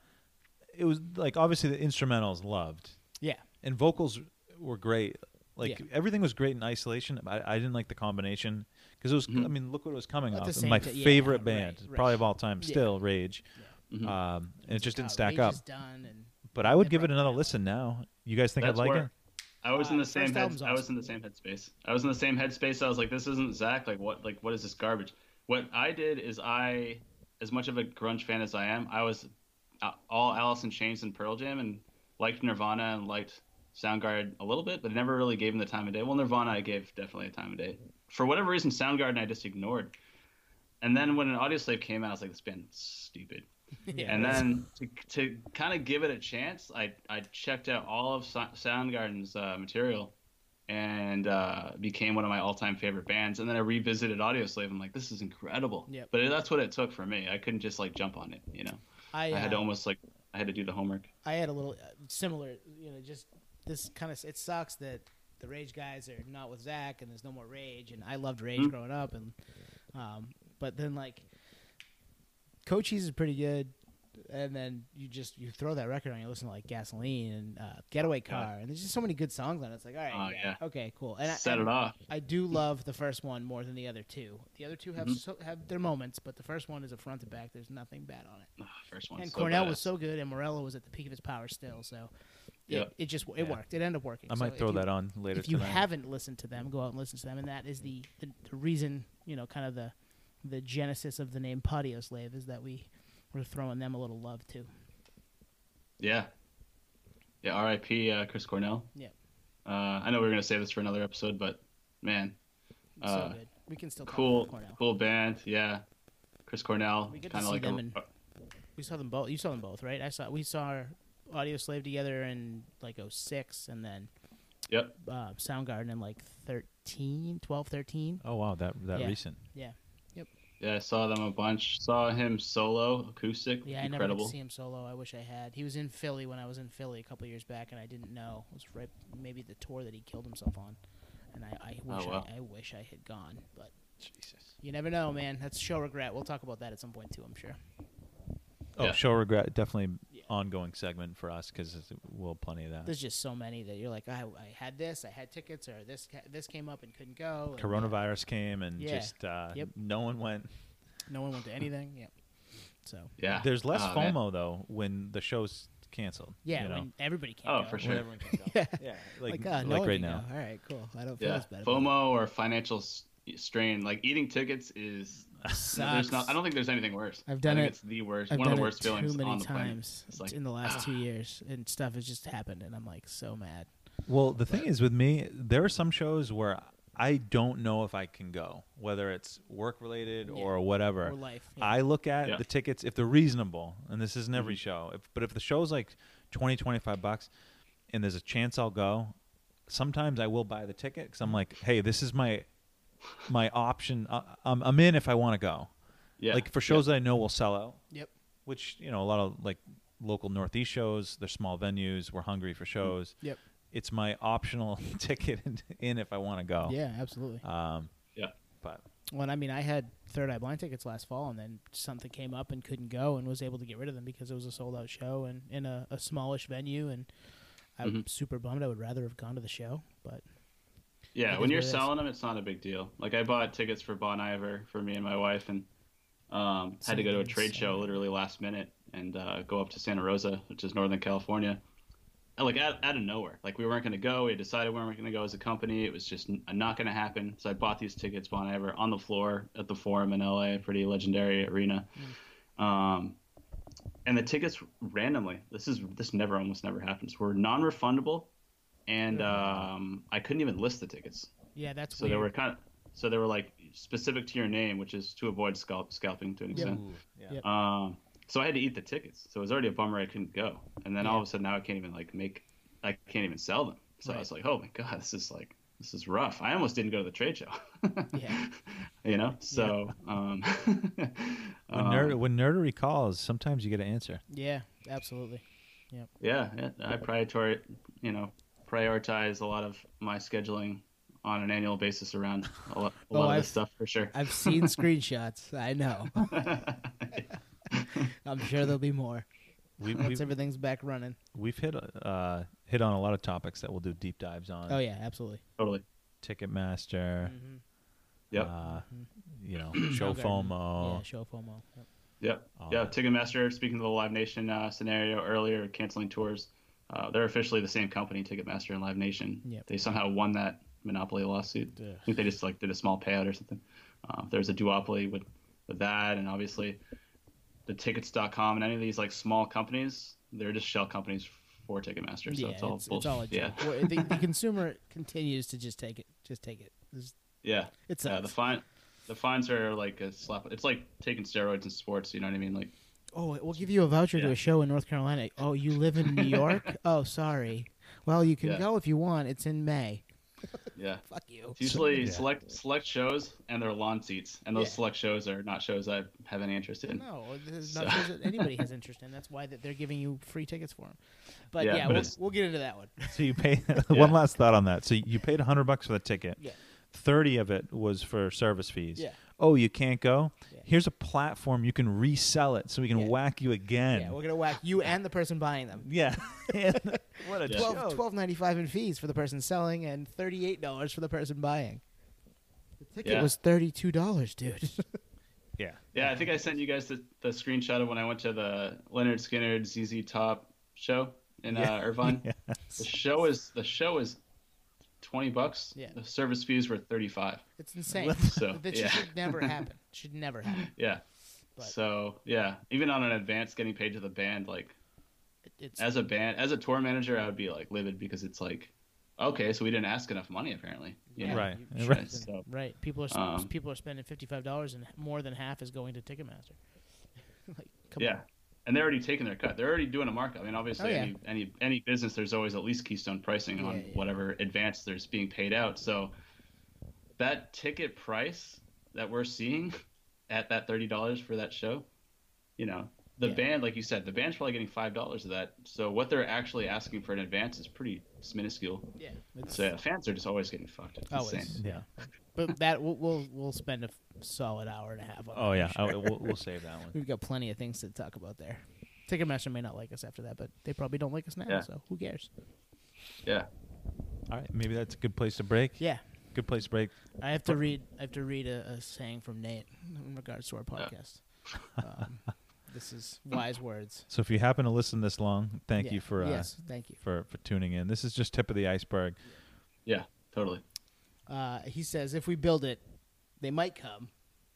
it was like obviously the instrumentals loved Yeah. And vocals were great. Like Yeah. everything was great in isolation. I, I didn't like the combination because it was. Mhm. I mean, look what it was coming At the off. same My ti- yeah, favorite right, band, right. probably of all time, Yeah. still Rage. Mhm. Um, and it just didn't Uh, stack Rage up. is done and But I would give it another not. listen now. You guys think That's I'd like where- it? I was in Uh, the same first head, album's I was awesome. in the same headspace. I was in the same headspace. I was like, this isn't Zach. Like what? Like what is this garbage? What I did is I, as much of a grunge fan as I am, I was uh, all Alice in Chains and Pearl Jam and liked Nirvana and liked Soundgarden a little bit, but never really gave them the time of day. Well, Nirvana I gave definitely a time of day. For whatever reason, Soundgarden I just ignored. And then when an Audioslave came out, I was like, this band's stupid. (laughs) yeah, and then to, to kind of give it a chance, I, I checked out all of Soundgarden's uh, material and uh, became one of my all-time favorite bands. And then I revisited Audioslave. I'm like, this is incredible. Yep. But that's what it took for me. I couldn't just like jump on it. You know, I, I had to uh, almost like I had to do the homework. I had a little uh, similar, you know, just this kind of. It sucks that the Rage guys are not with Zach, and there's no more Rage, and I loved Rage Mhm. growing up, and um, but then like, Cochise is pretty good, and then you just you throw that record on, you listen to like Gasoline and uh, Getaway Yeah. Car, and there's just so many good songs on it. It's like, all right, Oh, yeah, okay, cool. And I- Set and it off. I do love the first one more than the other two. The other two have Mhm. so, have their moments, but the first one is a front to back. There's nothing bad on it Ugh, first one. and so Cornell badass. was so good, and Morello was at the peak of his power still. So it, Yep. it just it Yeah. worked. It ended up working. I might if throw you- that on later If you tonight. haven't listened to them, go out and listen to them, and that is the the, the reason you know kind of the the genesis of the name Podioslave is that we we're throwing them a little love too. Yeah. Yeah. R.I.P. Uh, Chris Cornell. Yep. Uh, I know we are gonna save this for another episode, but man, Uh, so good. We can still talk cool, about Cornell. cool band. Yeah. Chris Cornell. We get to Kind of see like them a, in- We saw them both. You saw them both, right? I saw we saw our Audioslave together in like 06 and then Yep. uh, Soundgarden in like 13, 12, 13. Oh wow, that that Yeah. recent. Yeah. Yep. Yeah, I saw them a bunch. Saw him solo acoustic. Yeah, I never incredible. got to see him solo. I wish I had. He was in Philly when I was in Philly a couple years back, and I didn't know. It was right maybe the tour that he killed himself on, and I, I wish wow. I, I wish I had gone, but Jesus. you never know, man. That's show regret. We'll talk about that at some point too. I'm sure. Oh, Yeah. show regret. Definitely Yeah. Ongoing segment for us because we'll plenty of that. There's just so many that you're like, I, I had this, I had tickets, or this ca- this came up and couldn't go. and, uh, Coronavirus came and Yeah. just uh, Yep. no one went. No one went to anything. Yeah. So Yeah. There's less Oh, man. FOMO though when the show's canceled. yeah, you know? when everybody can't Oh, go. for When sure. everyone can go. (laughs) Yeah. yeah, Like, like, uh, like no one right can now. go. All right, cool. I don't feel Yeah. as bad. about it. FOMO or financial s- strain. Like eating tickets is. Sucks. not. I don't think there's anything worse. I've done I think it- It's the worst. I've one of done the it worst feelings too many on the planet. times It's like, in the last ah. two years, and stuff has just happened, and I'm like so mad. Well, the thing is with me, there are some shows where I don't know if I can go, whether it's work related Yeah. or whatever. Or life. yeah. I look at Yeah. the tickets if they're reasonable, and this isn't every Mm-hmm. show. If, but if the show's like 20, 25 bucks, and there's a chance I'll go, sometimes I will buy the ticket because. I'm like, hey, this is my my option. I, I'm I'm in if I want to go. Yeah. Like for shows that I know will sell out, Yep. which you know a lot of like local Northeast shows. They're small venues. We're hungry for shows. Yep. It's my optional (laughs) ticket in, in if I want to go. Yeah, absolutely. Um, Yeah. but Well, I mean, I had Third Eye Blind tickets last fall, and then something came up and couldn't go, and was able to get rid of them because it was a sold out show and in a, a smallish venue, and I'm Mhm. super bummed. I would rather have gone to the show, but Yeah, when you're what it is. selling them, it's not a big deal. Like I bought tickets for Bon Iver for me and my wife, and um, had to go to a trade show literally last minute and uh, go up to Santa Rosa, which is Northern California. And, like out, out of nowhere, like we weren't going to go. We had decided we weren't going to go as a company. It was just not going to happen. So I bought these tickets, Bon Iver, on the floor at the Forum in LA, a pretty legendary arena. Um, and the tickets randomly, this is this never almost never happens. Were non-refundable, and um, I couldn't even list the tickets. yeah, that's So weird. they were kind of, so they were like specific to your name, which is to avoid scalp, scalping to an Yep. extent. yeah. Yep. Um, so I had to eat the tickets. So it was already a bummer I couldn't go. And then all of a sudden now I can't even like make, I can't even sell them. So I was like, oh my god, this is like, this is rough. I almost didn't go to the trade show. Yeah. (laughs) You know. So. Um, (laughs) When, um, nerd, when nerdery calls, sometimes you get an answer. yeah, absolutely. yeah, yeah, I prioritize, you know, prioritize a lot of my scheduling on an annual basis around a lot, a (laughs) Oh, lot of I've- this stuff for sure. I've seen (laughs) screenshots. I know. (laughs) I'm sure there'll be more We, once we've, everything's back running. we've hit uh, hit on a lot of topics that we'll do deep dives on. Oh yeah, absolutely. totally. Ticketmaster, hmm Yep. uh, you know, (clears throat) show Soundgarden. FOMO. Yeah, show FOMO. Yep. Yep. Yeah. Ticketmaster, speaking of the Live Nation uh, scenario earlier, canceling tours, uh, they're officially the same company, Ticketmaster and Live Nation. Yep. They somehow won that monopoly lawsuit. Ugh. I think they just like did a small payout or something. Uh, there's a duopoly with, with that, and obviously the tickets.com and any of these like small companies, they're just shell companies for Ticketmaster. So yeah, it's all it's, it's bullshit. all yeah. Well, the, the (laughs) consumer continues to just take it. Just take it. It's- Yeah. It's Yeah. The fine. The fines are like a slap. It's like taking steroids in sports. You know what I mean? Like, oh, we'll give you a voucher to a show in North Carolina. Oh, you live in New York? (laughs) oh, sorry. Well, you can Yeah. go if you want. It's in May. (laughs) yeah. Fuck you. It's usually yeah. select select shows and their lawn seats, and those Yeah. select shows are not shows I have any interest in. No, there's So- not shows that anybody has (laughs) interest in. That's why that they're giving you free tickets for them. But Yeah, yeah, but we'll, we'll get into that one. So you pay Yeah. one last thought on that. So you paid hundred bucks for the ticket. Yeah. Thirty of it was for service fees. Yeah. Oh, you can't go. Yeah. Here's a platform you can resell it, so we can Yeah. whack you again. Yeah, we're gonna whack you and the person buying them. Yeah. And (laughs) what a Yeah. joke. Twelve twelve ninety five in fees for the person selling and thirty eight dollars for the person buying. The ticket Yeah. was thirty two dollars, dude. (laughs) Yeah. Yeah, I think I sent you guys the, the screenshot of when I went to the Lynyrd Skynyrd ZZ Top show in Yeah. uh, Irvine. (laughs) Yes. The show is the show is twenty bucks. Yeah. The service fees were thirty five. it's insane. So (laughs) that yeah, should never (laughs) happen. Should never happen. (laughs) yeah. But- So yeah, even on an advance, getting paid to the band, like It's as a band, as a tour manager, I would be like livid because it's like, okay, so we didn't ask enough money apparently. You know? Right. Right. So- right. People are Um, people are spending fifty five dollars and more than half is going to Ticketmaster. like, come yeah. on. And they're already taking their cut. They're already doing a markup. I mean, obviously, Oh, yeah. any, any any business, there's always at least keystone pricing on Yeah, whatever advance there's being paid out. So that ticket price that we're seeing (laughs) at that thirty dollars for that show, you know, the band, like you said, the band's probably getting five dollars of that. So what they're actually asking for in advance is pretty minuscule. Yeah, it's, So yeah, fans are just always getting fucked. It's Always. insane. Yeah. (laughs) but that we'll, we'll we'll spend a solid hour and a half. on Oh that, yeah, I'm (laughs) I- we'll, we'll save that one. We've got plenty of things to talk about there. Ticketmaster may not like us after that, but they probably don't like us now, Yeah. so who cares? Yeah. All right, maybe that's a good place to break. Yeah, Good place to break. I have to read. I have to read a, a saying from Nate in regards to our podcast. (laughs) Um, this is wise words. So if you happen to listen this long, thank Yeah. you for uh, yes, thank you. for for tuning in. This is just tip of the iceberg. Yeah. Totally. Uh, he says if we build it, they might come,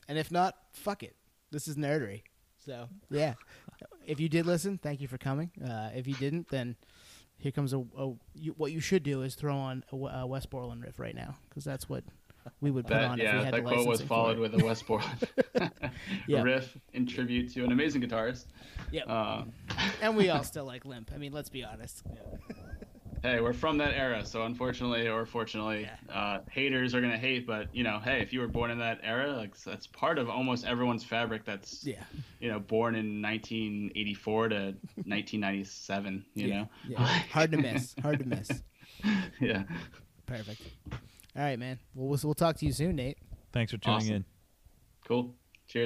and if not, fuck it. This is nerdery. So yeah, (laughs) if you did listen, thank you for coming. Uh, if you didn't, then here comes a, a you, what you should do is throw on a, a Wes Borland riff right now because that's what we would put That on if we yeah, had that quote was followed with a Wes Borland (laughs) (laughs) Yeah. riff in tribute to an amazing guitarist. Yep. Um, and we all (laughs) still like Limp. I mean, let's be honest. hey, we're from that era, so unfortunately or fortunately, uh, haters are gonna hate. But you know, hey, if you were born in that era, like that's part of almost everyone's fabric. That's Yeah. you know, born in 1984 to 1997. You yeah. know, Yeah. Hard to miss. Hard to miss. yeah. Perfect. All right, man. Well, we'll, we'll talk to you soon, Nate. Thanks for tuning Awesome. in. Cool. Cheers.